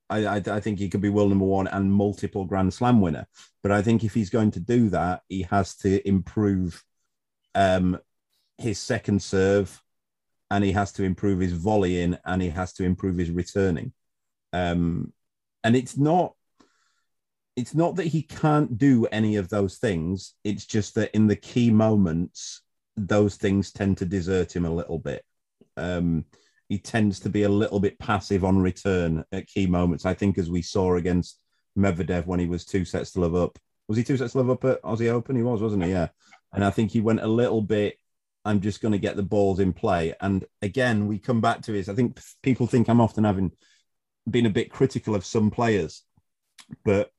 I, I, I, think he could be world number one and multiple Grand Slam winner. But I think if he's going to do that, he has to improve um, his second serve and he has to improve his volleying and he has to improve his returning. Um, and it's not it's not that he can't do any of those things. It's just that in the key moments, those things tend to desert him a little bit. Um, he tends to be a little bit passive on return at key moments. I think, as we saw against Medvedev when he was two sets to love up. Was he two sets to love up at Aussie Open? He was, wasn't he? Yeah. And I think he went a little bit. I'm just going to get the balls in play. And again, we come back to this. I think people think I'm often having been a bit critical of some players, but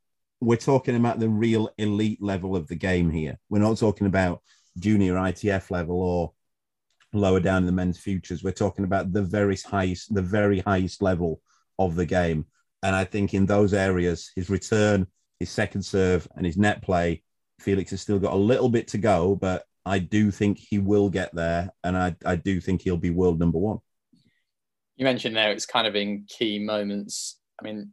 we're talking about the real elite level of the game here. We're not talking about junior ITF level or lower down in the men's futures. We're talking about the very highest, the very highest level of the game. And I think in those areas, his return, his second serve, and his net play, Felix has still got a little bit to go, but I do think he will get there, and I, I do think he'll be world number one. You mentioned there it's kind of in key moments. I mean,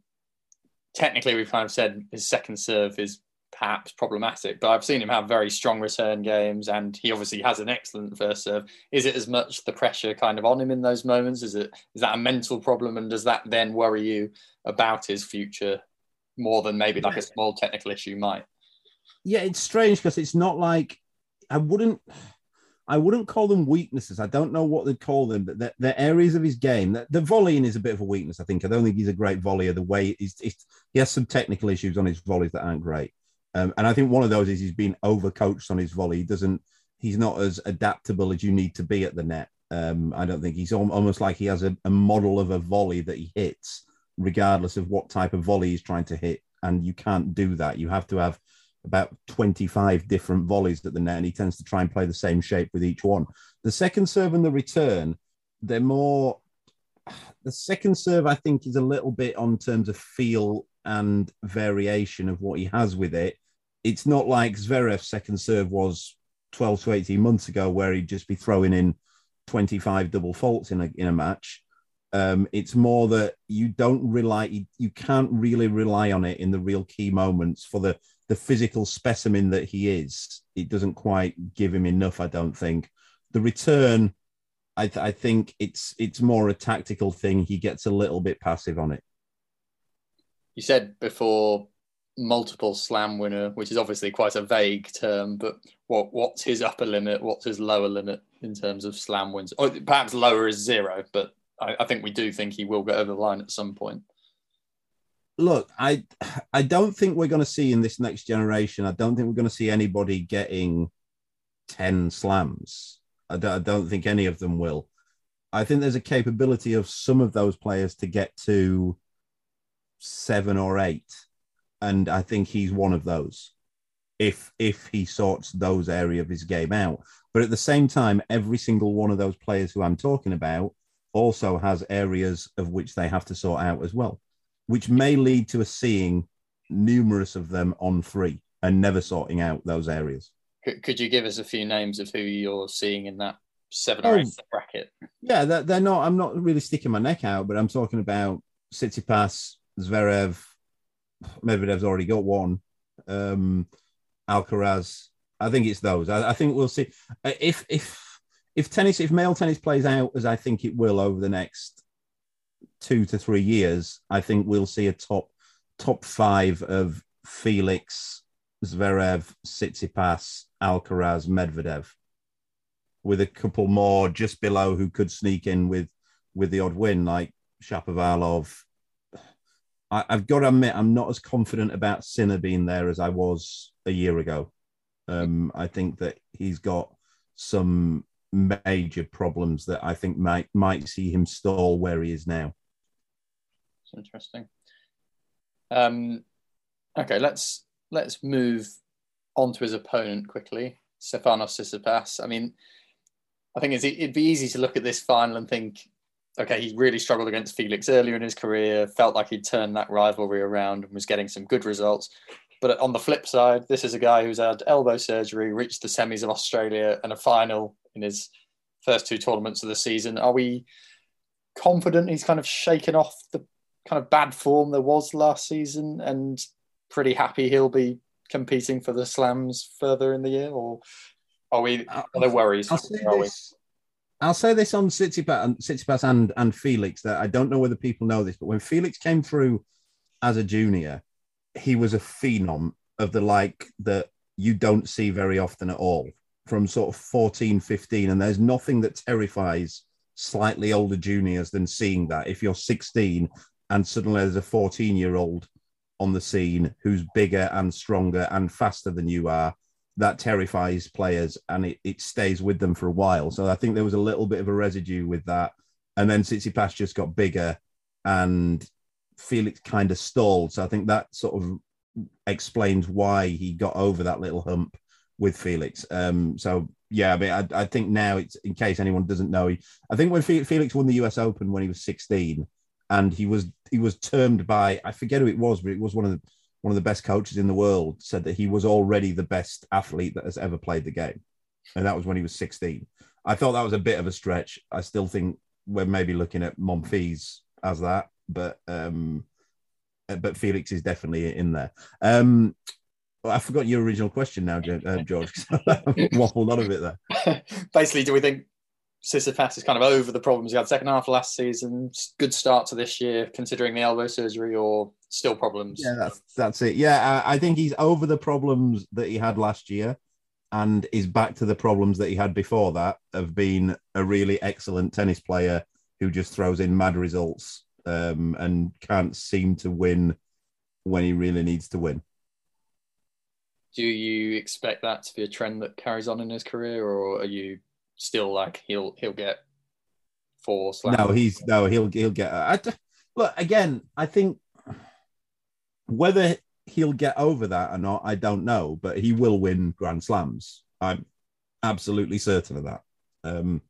technically we've kind of said his second serve is perhaps problematic, but I've seen him have very strong return games and he obviously has an excellent first serve. Is it as much the pressure kind of on him in those moments? Is it is that a mental problem and does that then worry you about his future more than maybe like a small technical issue might? Yeah, it's strange because it's not like I wouldn't I wouldn't call them weaknesses. I don't know what they'd call them, but they're, areas of his game. The, the, volleying is a bit of a weakness, I think. I don't think he's a great volleyer. The way he's, he's he has some technical issues on his volleys that aren't great. Um, and I think one of those is he's been overcoached on his volley. He doesn't, he's not as adaptable as you need to be at the net. Um, I don't think he's almost like he has a, a model of a volley that he hits, regardless of what type of volley he's trying to hit. And you can't do that. You have to have about 25 different volleys at the net, and he tends to try and play the same shape with each one. The second serve and the return, they're more. The second serve, I think, is a little bit on terms of feel and variation of what he has with it. It's not like Zverev's second serve was 12 to 18 months ago, where he'd just be throwing in 25 double faults in a, in a match. Um, it's more that you don't rely, you, you can't really rely on it in the real key moments for the the physical specimen that he is, it doesn't quite give him enough. I don't think the return. I, th- I think it's it's more a tactical thing. He gets a little bit passive on it. You said before multiple slam winner, which is obviously quite a vague term, but what what's his upper limit? What's his lower limit in terms of slam wins? Or perhaps lower is zero, but I, I think we do think he will get over the line at some point look, I [SIGHS] I don't think we're going to see in this next generation. I don't think we're going to see anybody getting ten slams. I don't, I don't think any of them will. I think there's a capability of some of those players to get to seven or eight, and I think he's one of those. If if he sorts those area of his game out, but at the same time, every single one of those players who I'm talking about also has areas of which they have to sort out as well, which may lead to us seeing numerous of them on free and never sorting out those areas. Could, could you give us a few names of who you're seeing in that seven or eight Oh. bracket? Yeah, they're, they're not. I'm not really sticking my neck out, but I'm talking about Tsitsipas, Zverev. Medvedev's already got one. Um, Alcaraz. I think it's those. I, I think we'll see Uh, if if if tennis if male tennis plays out as I think it will over the next two to three years. I think we'll see a top top five of Felix, Zverev, Tsitsipas, Alcaraz, Medvedev with a couple more just below who could sneak in with with the odd win, like Shapovalov. I, I've got to admit, I'm not as confident about Sinner being there as I was a year ago. Um, I think that he's got some major problems that I think might might see him stall where he is now. Interesting. Um, okay, let's let's move on to his opponent quickly, Stefanos Tsitsipas. I mean, I think it'd be easy to look at this final and think, okay, he really struggled against Felix earlier in his career, felt like he'd turned that rivalry around and was getting some good results. But on the flip side, this is a guy who's had elbow surgery, reached the semis of Australia and a final in his first two tournaments of the season. Are we confident he's kind of shaken off the kind of bad form there was last season and pretty happy he'll be competing for the slams further in the year? Or are we, are there worries? I'll say Are we? this. I'll say this on Tsitsipas and Tsitsipas and and Felix that I don't know whether people know this, but when Felix came through as a junior, he was a phenom of the like that you don't see very often at all from sort of 14, 15. And there's nothing that terrifies slightly older juniors than seeing that. If you're 16 and suddenly there's a 14 year old on the scene who's bigger and stronger and faster than you are, that terrifies players and it, it stays with them for a while. So I think there was a little bit of a residue with that. And then Tsitsipas just got bigger and Felix kind of stalled. So I think that sort of explains why he got over that little hump with Felix. Um, so yeah, I mean, I, I think now it's in case anyone doesn't know, I think when Felix won the US Open when he was 16, and he was he was termed by I forget who it was, but it was one of the one of the best coaches in the world said that he was already the best athlete that has ever played the game, and that was when he was 16. I thought that was a bit of a stretch. I still think we're maybe looking at Monfils as that, but um, uh, but Felix is definitely in there. Um, I forgot your original question now, uh, George. [LAUGHS] Waffled on a bit there. [LAUGHS] Basically, do we think Tsitsipas is kind of over the problems he had second half of last season? Good start to this year, considering the elbow surgery, or still problems? Yeah, that's that's it. Yeah, I, I think he's over the problems that he had last year, and is back to the problems that he had before that of being a really excellent tennis player who just throws in mad results um, and can't seem to win when he really needs to win. Do you expect that to be a trend that carries on in his career, or are you still like he'll he'll get four slams? No, he's no, he'll he'll get. I, look again. I think whether he'll get over that or not, I don't know, but he will win Grand Slams. I'm absolutely certain of that. Um,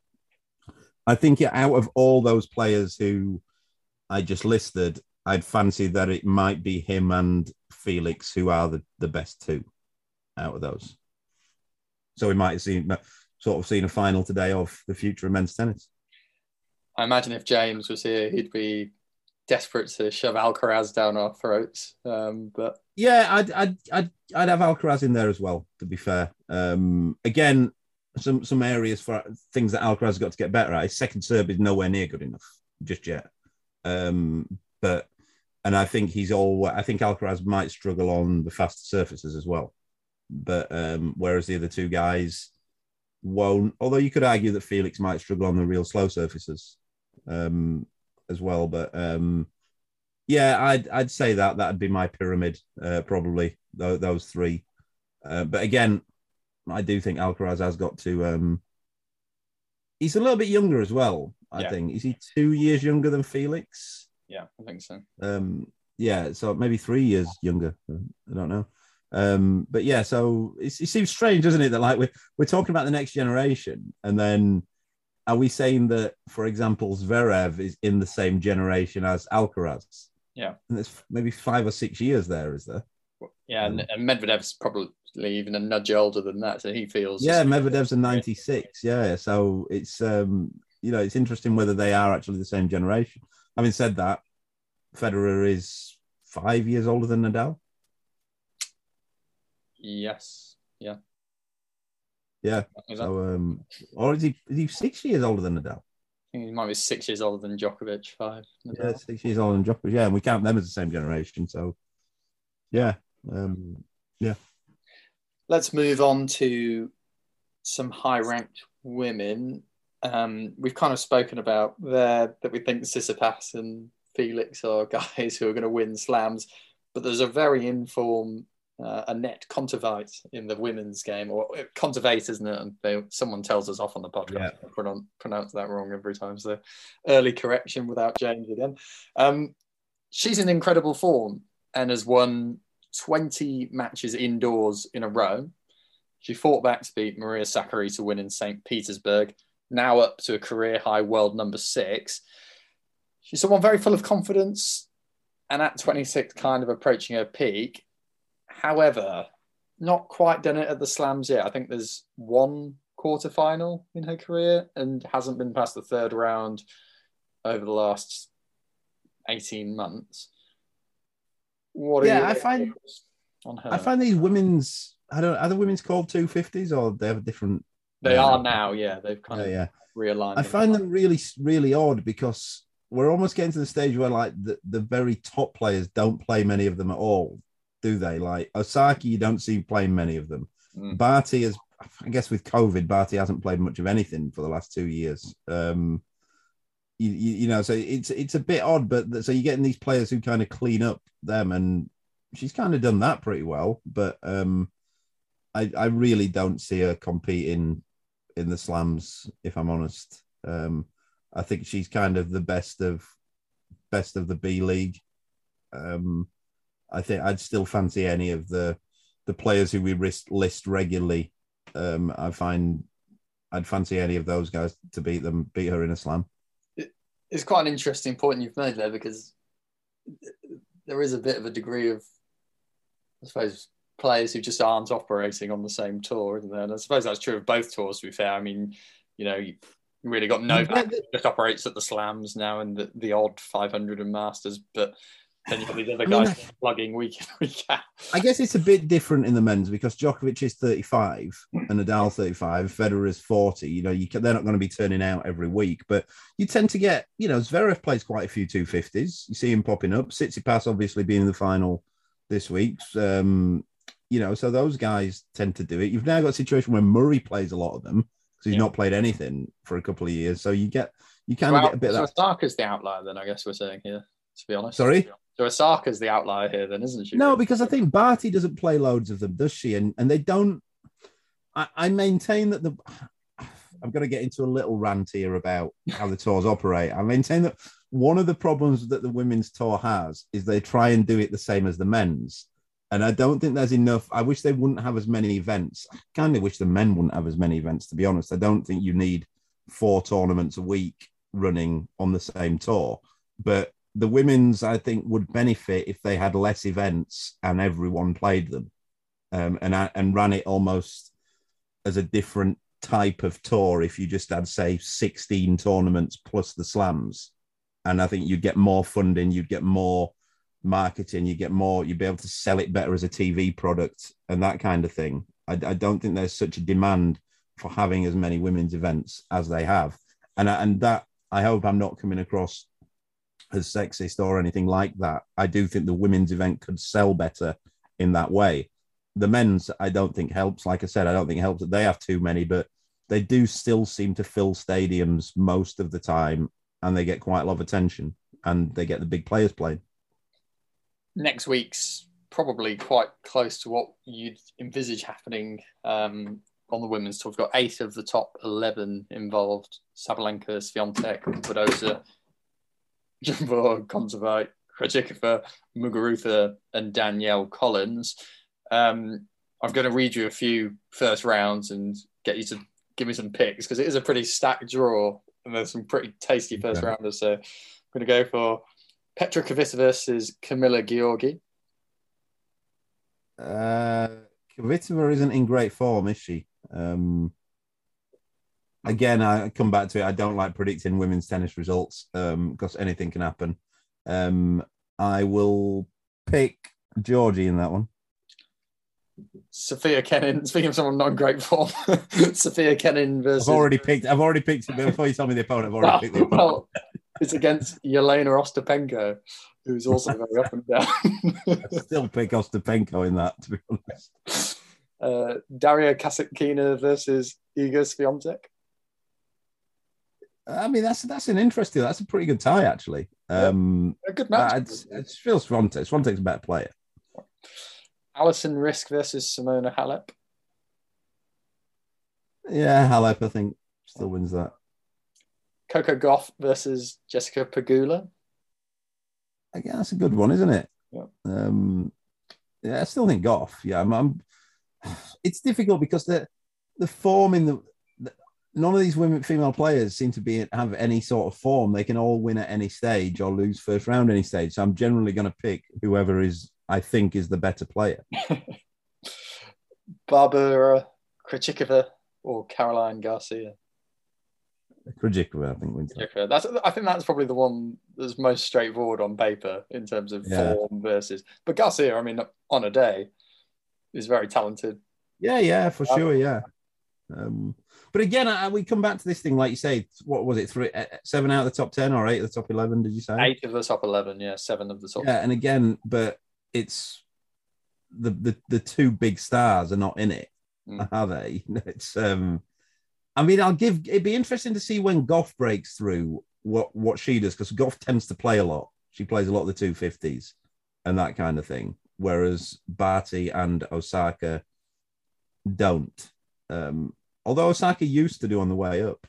I think out of all those players who I just listed, I'd fancy that it might be him and Felix who are the, the best two out of those. So we might seen sort of seen a final today of the future of men's tennis. I imagine if James was here, he'd be desperate to shove Alcaraz down our throats. Um, but Yeah, I'd, I'd I'd I'd have Alcaraz in there as well. To be fair, um, again, some some areas for things that Alcaraz has got to get better at. His second serve is nowhere near good enough just yet. Um, but and I think he's all. I think Alcaraz might struggle on the faster surfaces as well. But um, whereas the other two guys won't. Although you could argue that Felix might struggle on the real slow surfaces um, as well. But um, Yeah, I'd I'd say that that'd be my pyramid, uh, probably those, those three. Uh, but again, I do think Alcaraz has got to. Um, he's a little bit younger as well. I Yeah. think is he two years younger than Felix? Yeah, I think so. Um, yeah, so maybe three years younger. I don't know. Um, but yeah, so it, it seems strange, doesn't it, that like we're we're talking about the next generation, and then are we saying that, for example, Zverev is in the same generation as Alcaraz? Yeah. And there's maybe five or six years there, is there? Yeah, and, and Medvedev's probably even a nudge older than that, so he feels. Yeah, Medvedev's a 96. Yeah, so it's um, you know, it's interesting whether they are actually the same generation. Having said that, Federer is five years older than Nadal. Yes. Yeah. Yeah. That- So um, or is he is he six years older than Nadal? I think he might be six years older than Djokovic. Five. Yeah, six years older than Djokovic. Yeah, and we count them as the same generation. So yeah, um, yeah. Let's move on to some high-ranked women. Um, we've kind of spoken about there that we think Tsitsipas and Felix are [LAUGHS] guys who are going to win slams, but there's a very informed uh, Anett Kontaveit in the women's game, or Kontaveit, isn't it? And they, someone tells us off on the podcast. Yeah. I pronounce, pronounce that wrong every time. So early correction without James again. Um, she's in incredible form and has won 20 matches indoors in a row. She fought back to beat Maria Sakkari to win in St. Petersburg, now up to a career high world number six. She's someone very full of confidence and at 26, kind of approaching her peak. However, not quite done it at the slams yet. I think there's one quarterfinal in her career and hasn't been past the third round over the last 18 months. What are Yeah, I find- on her? I find these women's. I don't. Are the women's called two fifties or they have a different? They are now, yeah. They've kind Yeah, of yeah. realigned. I them. find them really, really odd because we're almost getting to the stage where like the, the very top players don't play many of them at all, do they? Like Osaka, you don't see playing many of them. Mm. Barty is, I guess, with COVID, Barty hasn't played much of anything for the last two years. Um, you, you, you know, so it's it's a bit odd, but so you're getting these players who kind of clean up them, and she's kind of done that pretty well. But um, I I really don't see her competing in the slams, if I'm honest. Um, I think she's kind of the best of best of the B League. Um, I think I'd still fancy any of the the players who we list, list regularly. Um, I find I'd fancy any of those guys to beat them, beat her in a slam. it's quite an interesting point you've made there because there is a bit of a degree of, I suppose, players who just aren't operating on the same tour, isn't there? And I suppose that's true of both tours. To be fair, I mean, you know, you really got Novak that just operates at the slams now and the, the odd 500 and Masters, but then you've these other I mean, [LAUGHS] plugging week in week out. I guess it's a bit different in the men's because Djokovic is 35 and Nadal 35, Federer is 40. You know, you can, they're not going to be turning out every week, but you tend to get, you know, Zverev plays quite a few 250s. You see him popping up. Tsitsipas obviously being in the final this week. Um, you know, so those guys tend to do it. You've now got a situation where Murray plays a lot of them because he's Yeah. not played anything for a couple of years. So you get, you kind of get a bit so of that. Osaka's the outlier, then I guess we're saying here, to be honest. Sorry? So Osaka's the outlier here, then, isn't she? No, because I think Barty doesn't play loads of them, does she? And and they don't. I, I maintain that the. [SIGHS] I'm going to get into a little rant here about how the tours operate. I maintain that one of the problems that the women's tour has is they try and do it the same as the men's. And I don't think there's enough. I wish they wouldn't have as many events. I kind of wish the men wouldn't have as many events, to be honest. I don't think you need four tournaments a week running on the same tour. But the women's, I think, would benefit if they had less events and everyone played them, um, and and ran it almost as a different type of tour. If you just had, say, sixteen tournaments plus the slams, and I think you'd get more funding, you'd get more marketing, you get more, you'd be able to sell it better as a TV product and that kind of thing. I, I don't think there's such a demand for having as many women's events as they have, and and that I hope I'm not coming across as sexist or anything like that. I do think the women's event could sell better in that way. The men's, I don't think helps. Like I said, I don't think helps that they have too many, but they do still seem to fill stadiums most of the time and they get quite a lot of attention and they get the big players playing. next week's probably quite close to what you'd envisage happening um, on the women's tour. We've got eight of the top 11 involved Sabalenka, Swiatek, Badosa, Jabeur, Kontaveit, Krejcikova, Muguruza, and Danielle Collins. Um, I'm going to read you a few first rounds and get you to give me some picks because it is a pretty stacked draw and there's some pretty tasty first rounders. So I'm going to go for Petra Kvitova versus Camila Giorgi. Uh, Kvitova isn't in great form, is she? Um, again, I come back to it. I don't like predicting women's tennis results um, because anything can happen. Um, I will pick Giorgi in that one. Sofia Kenin, speaking of someone not great form, [LAUGHS] Sofia Kenin I've already picked. I've already picked it before you tell me the opponent. I've already well, picked the opponent. well, it's against Jelena Ostapenko, who's also [LAUGHS] very up and down. I still pick Ostapenko in that. To be honest, uh, Daria Kasatkina versus Iga Swiatek. I mean that's that's an interesting. That's a pretty good tie actually. Um, A good match. I, I just feel Swiatek. Swiatek's a better player. Alison Riske versus Simona Halep. Yeah, Halep, I think, still wins that. Coco Gauff versus Jessica Pegula. Again, that's a good one, isn't it? Yeah. Um, yeah, I still think Gauff. Yeah, I'm, I'm- [SIGHS] It's difficult because the the form in the, the none of these women female players seem to be have any sort of form. They can all win at any stage or lose first round any stage. So I'm generally going to pick whoever is I think is the better player. [LAUGHS] Barbara Krejcikova or Caroline Garcia. Krejcikova, I think wins that. That's I think that's probably the one that's most straightforward on paper in terms of Yeah. form versus. But Garcia, I mean, on a day, is very talented. Yeah, yeah, for Um, sure, yeah. Um, but again, I, we come back to this thing, like you say. What was it? Three, uh, seven out of the top ten, or eight of the top eleven? Did you say? Eight of the top eleven, yeah, seven of the top. Yeah, and again, but it's the the the two big stars are not in it, Mm. [LAUGHS] are they? [LAUGHS] It's um, I mean, I'll give. It'd be interesting to see when Gauff breaks through what what she does because Gauff tends to play a lot. She plays a lot of the two fifties and that kind of thing, whereas Barty and Osaka don't. Um, although Osaka used to do on the way up.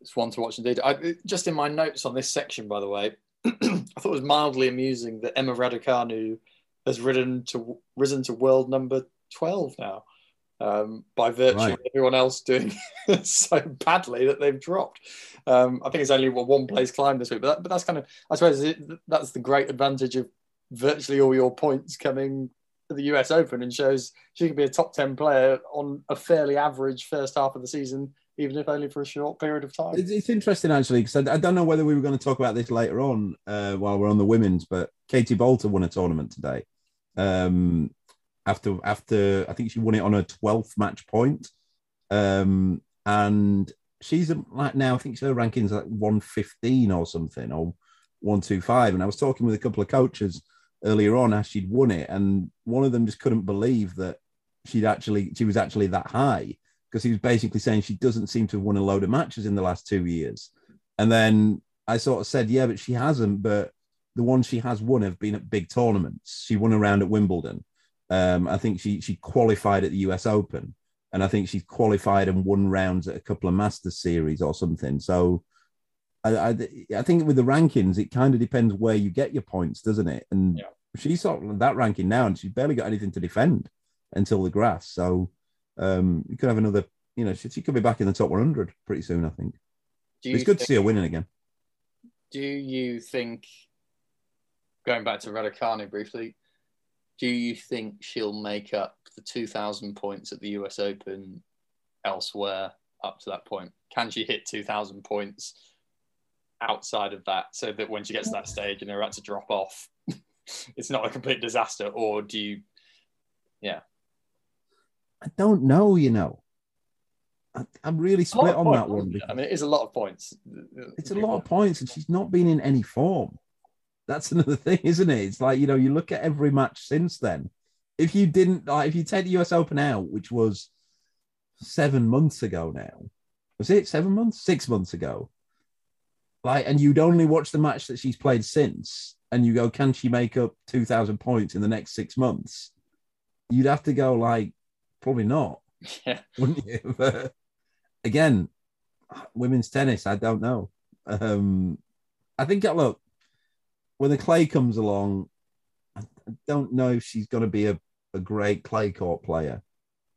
It's one to watch indeed. I, just in my notes on this section, by the way, [CLEARS THROAT] I thought it was mildly amusing that Emma Raducanu has ridden to risen to world number twelve now, um, by virtue Right. of everyone else doing [LAUGHS] so badly that they've dropped. Um, I think it's only one place climb this week, but, that, but that's kind of I suppose it, that's the great advantage of virtually all your points coming the US Open and shows she could be a top ten player on a fairly average first half of the season, even if only for a short period of time. It's, interesting actually because I, I don't know whether we were going to talk about this later on uh, while we're on the women's, but Katie Boulter won a tournament today. Um, after after I think she won it on her twelfth match point, um, and she's like now I think her ranking's like one fifteen or something or one two five. And I was talking with a couple of coaches earlier on as she'd won it, and one of them just couldn't believe that she'd actually she was actually that high because he was basically saying she doesn't seem to have won a load of matches in the last two years. And then I sort of said, yeah, but she hasn't. But the ones she has won have been at big tournaments. She won a round at Wimbledon. Um, I think she she qualified at the US Open, and I think she's qualified and won rounds at a couple of Masters series or something. So. I, I, I think with the rankings, it kind of depends where you get your points, doesn't it? And Yeah. she's sort of that ranking now, and she's barely got anything to defend until the grass. So um, you could have another, you know, she, she could be back in the top 100 pretty soon, I think. It's good to see her winning again. Do you think, going back to Raducanu briefly, do you think she'll make up the 2,000 points at the US Open elsewhere up to that point? Can she hit 2,000 points outside of that so that when she gets to that stage and they're about to drop off, [LAUGHS] it's not a complete disaster? Or do you, yeah. I don't know, you know. I, I'm really split on that one. I mean, it is a lot of points. It's a lot of points, and she's not been in any form. That's [LAUGHS] another thing, isn't it? It's like you know, you look at every match since then. If you didn't like, if you take the US Open out, which was seven months ago now, was it seven months, six months ago? Like, and you'd only watch the match that she's played since, and you go, can she make up two thousand points in the next six months? You'd have to go like, probably not, [LAUGHS] Yeah. wouldn't you? [LAUGHS] But again, women's tennis, I don't know. Um, I think look when the clay comes along, I I don't know if she's going to be a, a great clay court player.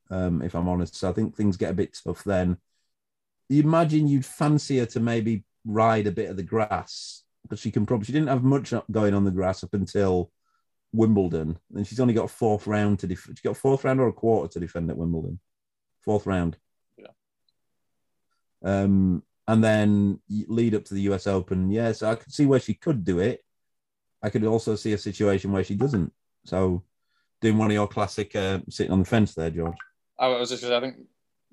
Um, if I'm honest, so I think things get a bit tough then. You imagine you'd fancy her to maybe ride a bit of the grass, but she can probably she didn't have much going on the grass up until Wimbledon, and she's only got a fourth round to defend. She got a fourth round or a quarter to defend at Wimbledon. Fourth round. Yeah. Um, and then lead up to the US Open. Yeah, so I could see where she could do it. I could also see a situation where she doesn't. So, doing one of your classic uh, sitting on the fence there, George. I was just I think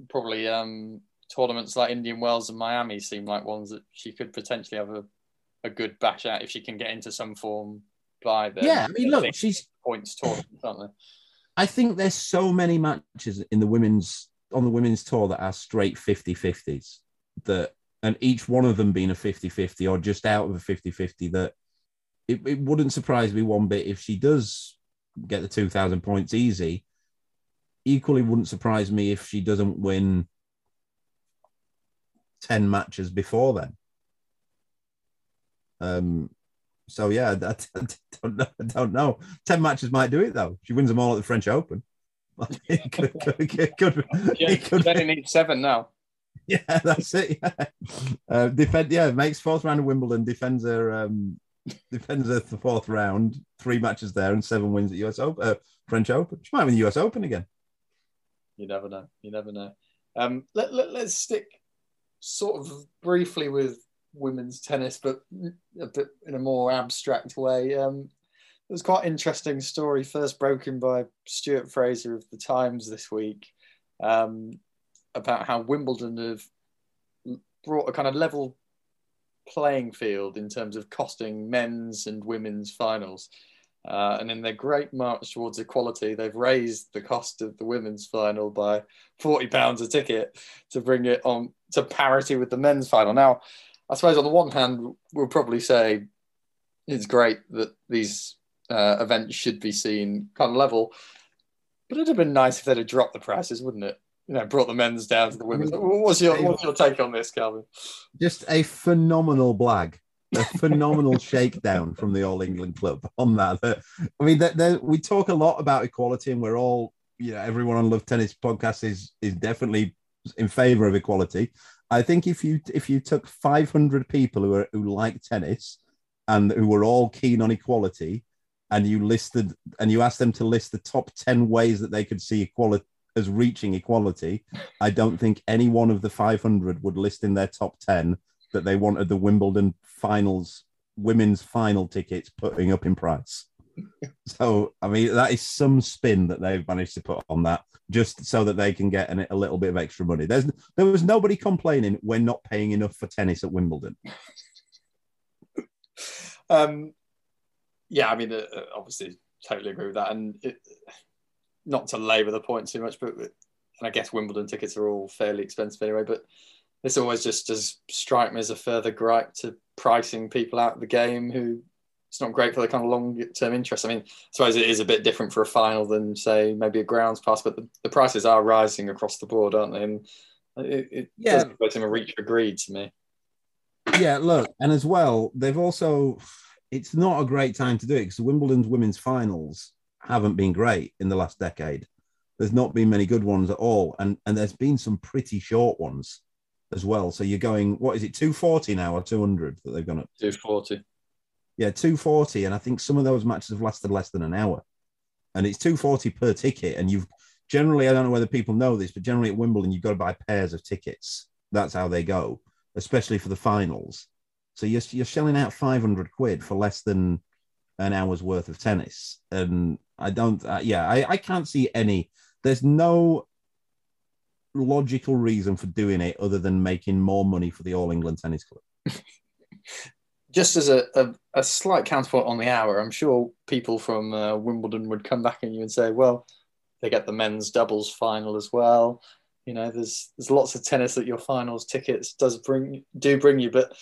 probably um, tournaments like Indian Wells and Miami seem like ones that she could potentially have a, a good bash at if she can get into some form by the Yeah, I mean, look, she's points tournaments, aren't there? I think there's so many matches in the women's on the women's tour that are straight 50-50s that and each one of them being a 50-50 or just out of a 50-50 that it, it wouldn't surprise me one bit if she does get the 2000 points easy equally wouldn't surprise me if she doesn't win 10 matches before then um so yeah I, I [LAUGHS] don't know I don't know 10 matches might do it though she wins them all at the French Open [LAUGHS] it could, could, could, could, Yeah, it could she only needs seven now. yeah, [LAUGHS] that's it. Yeah, uh, defend. Yeah, makes fourth round of Wimbledon. Defends her. Um, defends her the fourth round. Three matches there and seven wins at US Open, uh, French Open. She might win the US Open again. You never know. You never know. Um, let, let, let's stick sort of briefly with women's tennis, but a bit in a more abstract way. Um, it was quite interesting story, first broken by Stuart Fraser of the Times this week, um, about how Wimbledon have brought a kind of level playing field in terms of costing men's and women's finals. Uh, and in their great march towards equality, they've raised the cost of the women's final by forty pounds a ticket to bring it on to parity with the men's final. Now, I suppose on the one hand, we'll probably say it's great that these uh, events should be seen kind of level, but it'd have been nice if they'd have dropped the prices, wouldn't it? You know, brought the men's down to the women's. What's your what's your take on this, Calvin? Just a phenomenal blag. A phenomenal shakedown from the All England Club [LAUGHS] on that. I mean, there- there- we talk a lot about equality, and we're all, you know, everyone on Love Tennis podcast is is definitely in favor of equality. I think if you if you took 500 people who are who like tennis and who were all keen on equality, and you listed and you asked them to list the top 10 ways that they could see equality as reaching equality, I don't think any one of the 500 would list in their top 10 that they wanted the Wimbledon finals, women's final tickets putting up in price. [LAUGHS] So, I mean, that is some spin that they've managed to put on that just so that they can get an, a little bit of extra money. There's there was nobody complaining we're not paying enough for tennis at Wimbledon. [LAUGHS] Um, yeah, I mean, uh, uh, obviously, totally agree with that. And it, not to labour the point too much, but and I guess Wimbledon tickets are all fairly expensive anyway. But this always just does strike me as a further gripe to pricing people out of the game who it's not great for the kind of long term interest. I mean, I suppose it is a bit different for a final than say maybe a grounds pass, but the, the prices are rising across the board, aren't they? And it, it Yeah. does seem a reach for greed to me. yeah, look, and as well, they've also it's not a great time to do it because Wimbledon's women's finals haven't been great in the last decade. There's not been many good ones at all, and and there's been some pretty short ones as well. So you're going, what is it, 240 now or 200 that they've gone up? 240. Yeah, 240, and I think some of those matches have lasted less than an hour, and it's 240 per ticket. And you've generally, I don't know whether people know this, but generally at Wimbledon, you've got to buy pairs of tickets. That's how they go, especially for the finals. So you're, you're shelling out 500 quid for less than an hour's worth of tennis. And I don't, uh, yeah, I, I can't see any, there's no logical reason for doing it other than making more money for the All England Tennis Club. [LAUGHS] just as a, a, a slight counterpoint on the hour, I'm sure people from uh, Wimbledon would come back at you and say, well, they get the men's doubles final as well. You know, there's there's lots of tennis that your finals tickets does bring do bring you, but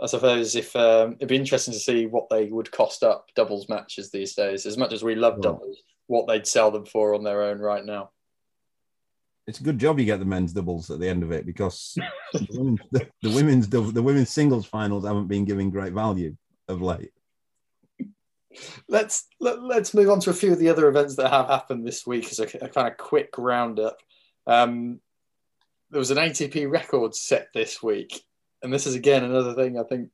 I suppose if um, it'd be interesting to see what they would cost up doubles matches these days. As much as we love doubles, what they'd sell them for on their own right now. It's a good job you get the men's doubles at the end of it because the, women's, [LAUGHS] the, the women's the women's singles finals haven't been giving great value of late. Let's let, let's move on to a few of the other events that have happened this week as a, a kind of quick roundup. Um, there was an ATP record set this week, and this is again another thing I think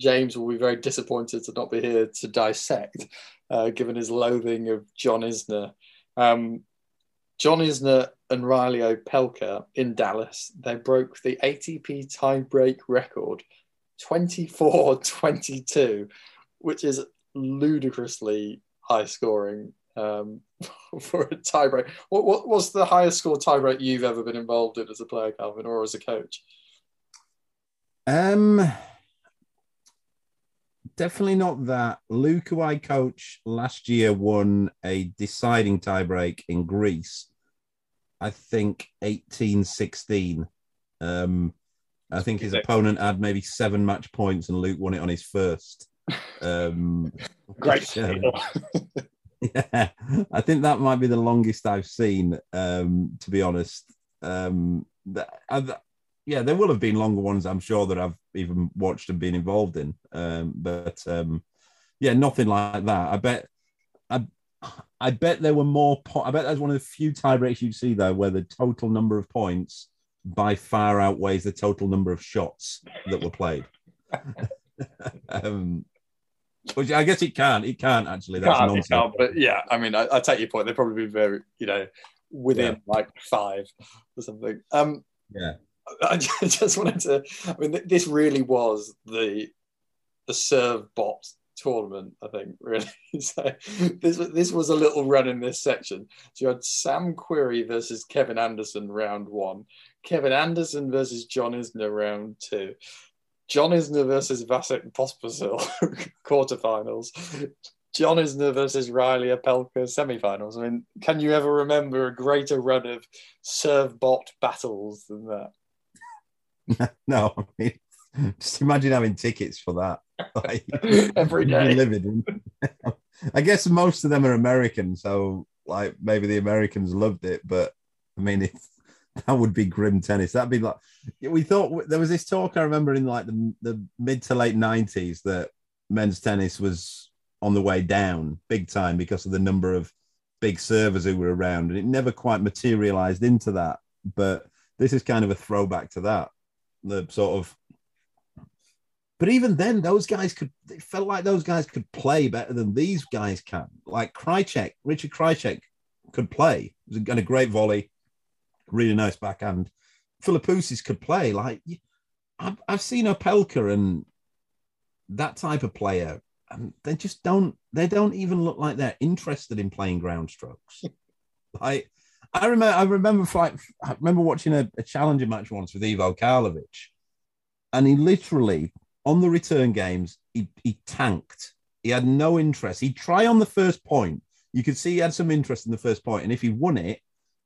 James will be very disappointed to not be here to dissect, uh, given his loathing of John Isner. Um, John Isner and Reilly Opelka in Dallas, they broke the ATP tiebreak record 24 22, which is ludicrously high scoring um, [LAUGHS] for a tiebreak. What, what was the highest score tiebreak you've ever been involved in as a player, Calvin, or as a coach? Um, definitely not that. Luke, who I coach last year, won a deciding tiebreak in Greece. I think 18 16. Um, I think his opponent had maybe seven match points and Luke won it on his first. Um, [LAUGHS] Great. [LAUGHS] um, [LAUGHS] yeah, I think that might be the longest I've seen, um, to be honest. Um, that, I, yeah, there will have been longer ones, I'm sure, that I've even watched and been involved in. Um, but um, yeah, nothing like that. I bet, I, bet there were more. Po- I bet that's one of the few tiebreaks you see though, where the total number of points by far outweighs the total number of shots that were played. [LAUGHS] um, which I guess it can't. It can't actually. That's Can't, nonsense. can't, but yeah, I mean, I, I take your point. They'd probably be very, you know, within like five or something. Um, Yeah. [LAUGHS] I just wanted to. I mean, th- this really was the the serve bot tournament. I think really. [LAUGHS] so this was- this was a little run in this section. So you had Sam Querrey versus Kevin Anderson round one, Kevin Anderson versus John Isner round two. John Isner versus Vasek Pospisil [LAUGHS] quarterfinals. John Isner versus Reilly Opelka semifinals. I mean, can you ever remember a greater run of serve bot battles than that? [LAUGHS] no, I mean, [LAUGHS] just imagine having tickets for that. [LAUGHS] Like, [LAUGHS] Every day. livid. I guess most of them are American, so like maybe the Americans loved it, but I mean, it, that would be grim tennis. That'd be like we thought there was this talk I remember in like the, the mid to late nineties that men's tennis was on the way down big time because of the number of big servers who were around, and it never quite materialized into that. But this is kind of a throwback to that. The sort of but even then, those guys could. It felt like those guys could play better than these guys can. Like Krajicek, Richard Krajicek could play. He was a great volley, really nice backhand. Philippoussis could play. Like I've, I've seen Opelka and that type of player, and they just don't. They don't even look like they're interested in playing ground strokes. [LAUGHS] like I remember, I remember, like, I remember watching a, a challenger match once with Ivo Karlovic, and he literally on the return games he, he tanked. He had no interest. He'd try on the first point. You could see he had some interest in the first point, and if he won it,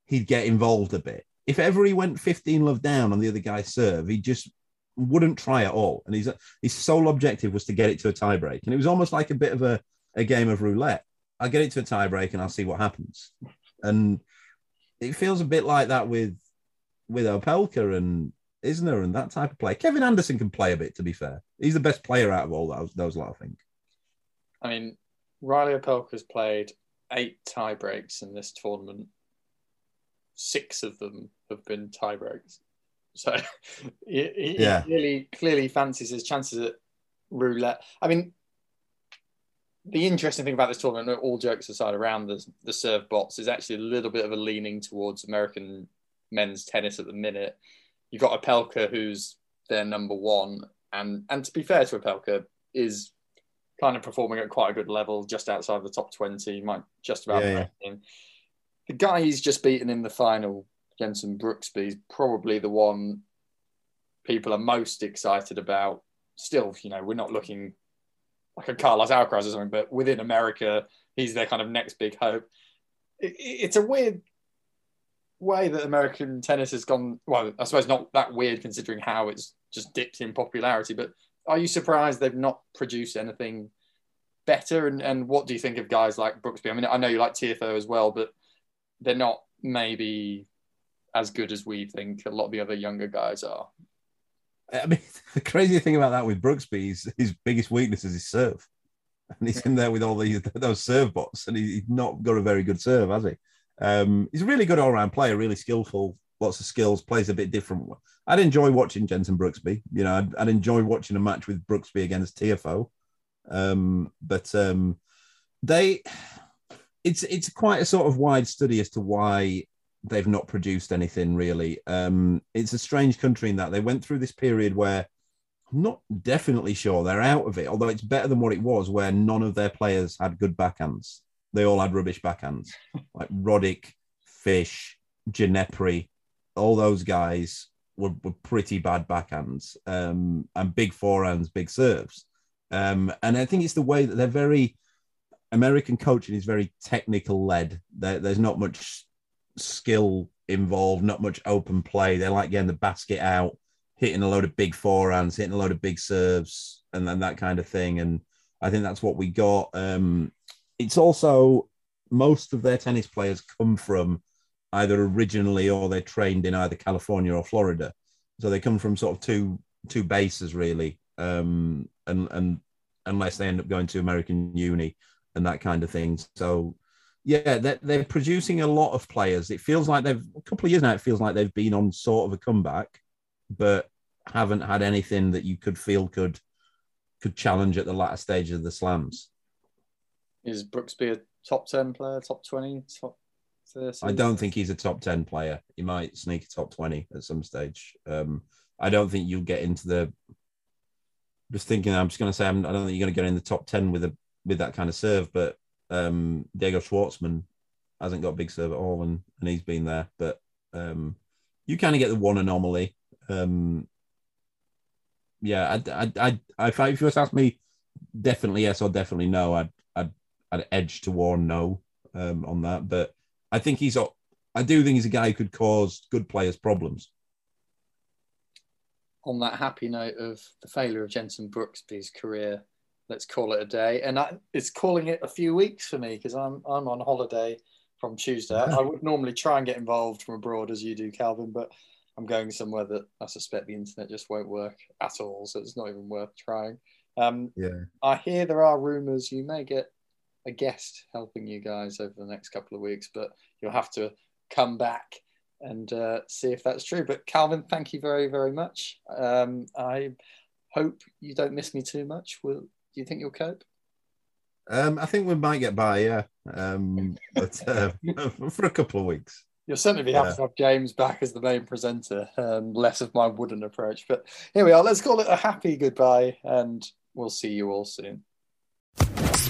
he'd get involved a bit. If ever he went 15 love down on the other guy's serve, he just wouldn't try at all. And his his sole objective was to get it to a tiebreak. And it was almost like a bit of a, a game of roulette. I'll get it to a tiebreak and I'll see what happens. And it feels a bit like that with with Opelka and Isner and that type of play. Kevin Anderson can play a bit, to be fair. He's the best player out of all those, those lot, I think. I mean, Reilly Opelka's played eight tie breaks in this tournament. Six of them have been tie breaks. So [LAUGHS] he, he Yeah. clearly clearly fancies his chances at roulette. I mean, the interesting thing about this tournament, all jokes aside, around the the serve bots is actually a little bit of a leaning towards American men's tennis at the minute. You've got Opelka, who's their number one, and and to be fair to Opelka, is kind of performing at quite a good level, just outside the top twenty, might just about Yeah, yeah. The guy he's just beaten in the final, Jenson Brooksby, is probably the one people are most excited about. Still, you know, we're not looking like a Carlos Alcaraz or something, but within America, he's their kind of next big hope. It, it- it's a weird way that American tennis has gone. Well, I suppose not that weird considering how it's just dipped in popularity, but are you surprised they've not produced anything better? And, and what do you think of guys like Brooksby? I mean, I know you like Tiafoe as well, but they're not maybe as good as we think a lot of the other younger guys are. I mean, [LAUGHS] the crazy thing about that with Brooksby is his biggest weakness is his serve. And he's in there with all these [LAUGHS] those serve bots, and he's not got a very good serve, has he? Um, he's a really good all round player, really skillful, lots of skills, plays a bit different. I'd enjoy watching Jenson Brooksby. You know, I'd, I'd enjoy watching a match with Brooksby against Tiafoe. Um, but um, they, it's it's quite a sort of wide study as to why they've not produced anything really. Um, it's a strange country in that they went through this period where I'm not definitely sure they're out of it, although it's better than what it was, where none of their players had good backhands. They all had rubbish backhands, [LAUGHS] like Roddick, Fish, Ginepri, all those guys were, were pretty bad backhands um, and big forehands, big serves. Um, and I think it's the way that they're very American coaching is very technical led. There, there's not much skill involved, not much open play. They like getting the basket out, hitting a load of big forehands, hitting a load of big serves, and then that kind of thing. And I think that's what we got. Um, it's also most of their tennis players come from either originally or they're trained in either California or Florida. So they come from sort of two two bases really. Um, and and unless they end up going to American uni and that kind of thing. So yeah, they're, they're producing a lot of players. It feels like they've a couple of years now. It feels like they've been on sort of a comeback, but haven't had anything that you could feel could could challenge at the latter stage of the slams. Is Brooksby a top ten player, top twenty, top 30? I don't think he's a top ten player. He might sneak a top twenty at some stage. Um, I don't think you'll get into the. Just thinking, I'm just going to say, I'm, I don't think you're going to get in the top ten with a with that kind of serve. But um, Diego Schwartzman hasn't got big serve at all, and, and he's been there. But um, you kind of get the one anomaly. Um, yeah, I, I, I, I, if, you you ask me, definitely yes or definitely no, I'd, I'd, I'd edge toward no um, on that. But I think he's, I do think he's a guy who could cause good players problems. On that happy note of the failure of Jenson Brooksby's career, let's call it a day. And I, it's calling it a few weeks for me because I'm I'm on holiday from Tuesday. [LAUGHS] I would normally try and get involved from abroad as you do, Calvin, but I'm going somewhere that I suspect the internet just won't work at all, so it's not even worth trying. Um, yeah, I hear there are rumours you may get a guest helping you guys over the next couple of weeks, but you'll have to come back and uh, see if that's true. But Calvin, thank you very, very much. Um, I hope you don't miss me too much. Will do you think you'll cope? Um, I think we might get by, yeah, um, but uh, [LAUGHS] for a couple of weeks. You'll certainly be happy yeah. to have James back as the main presenter, and less of my wooden approach. But here we are. Let's call it a happy goodbye, and we'll see you all soon.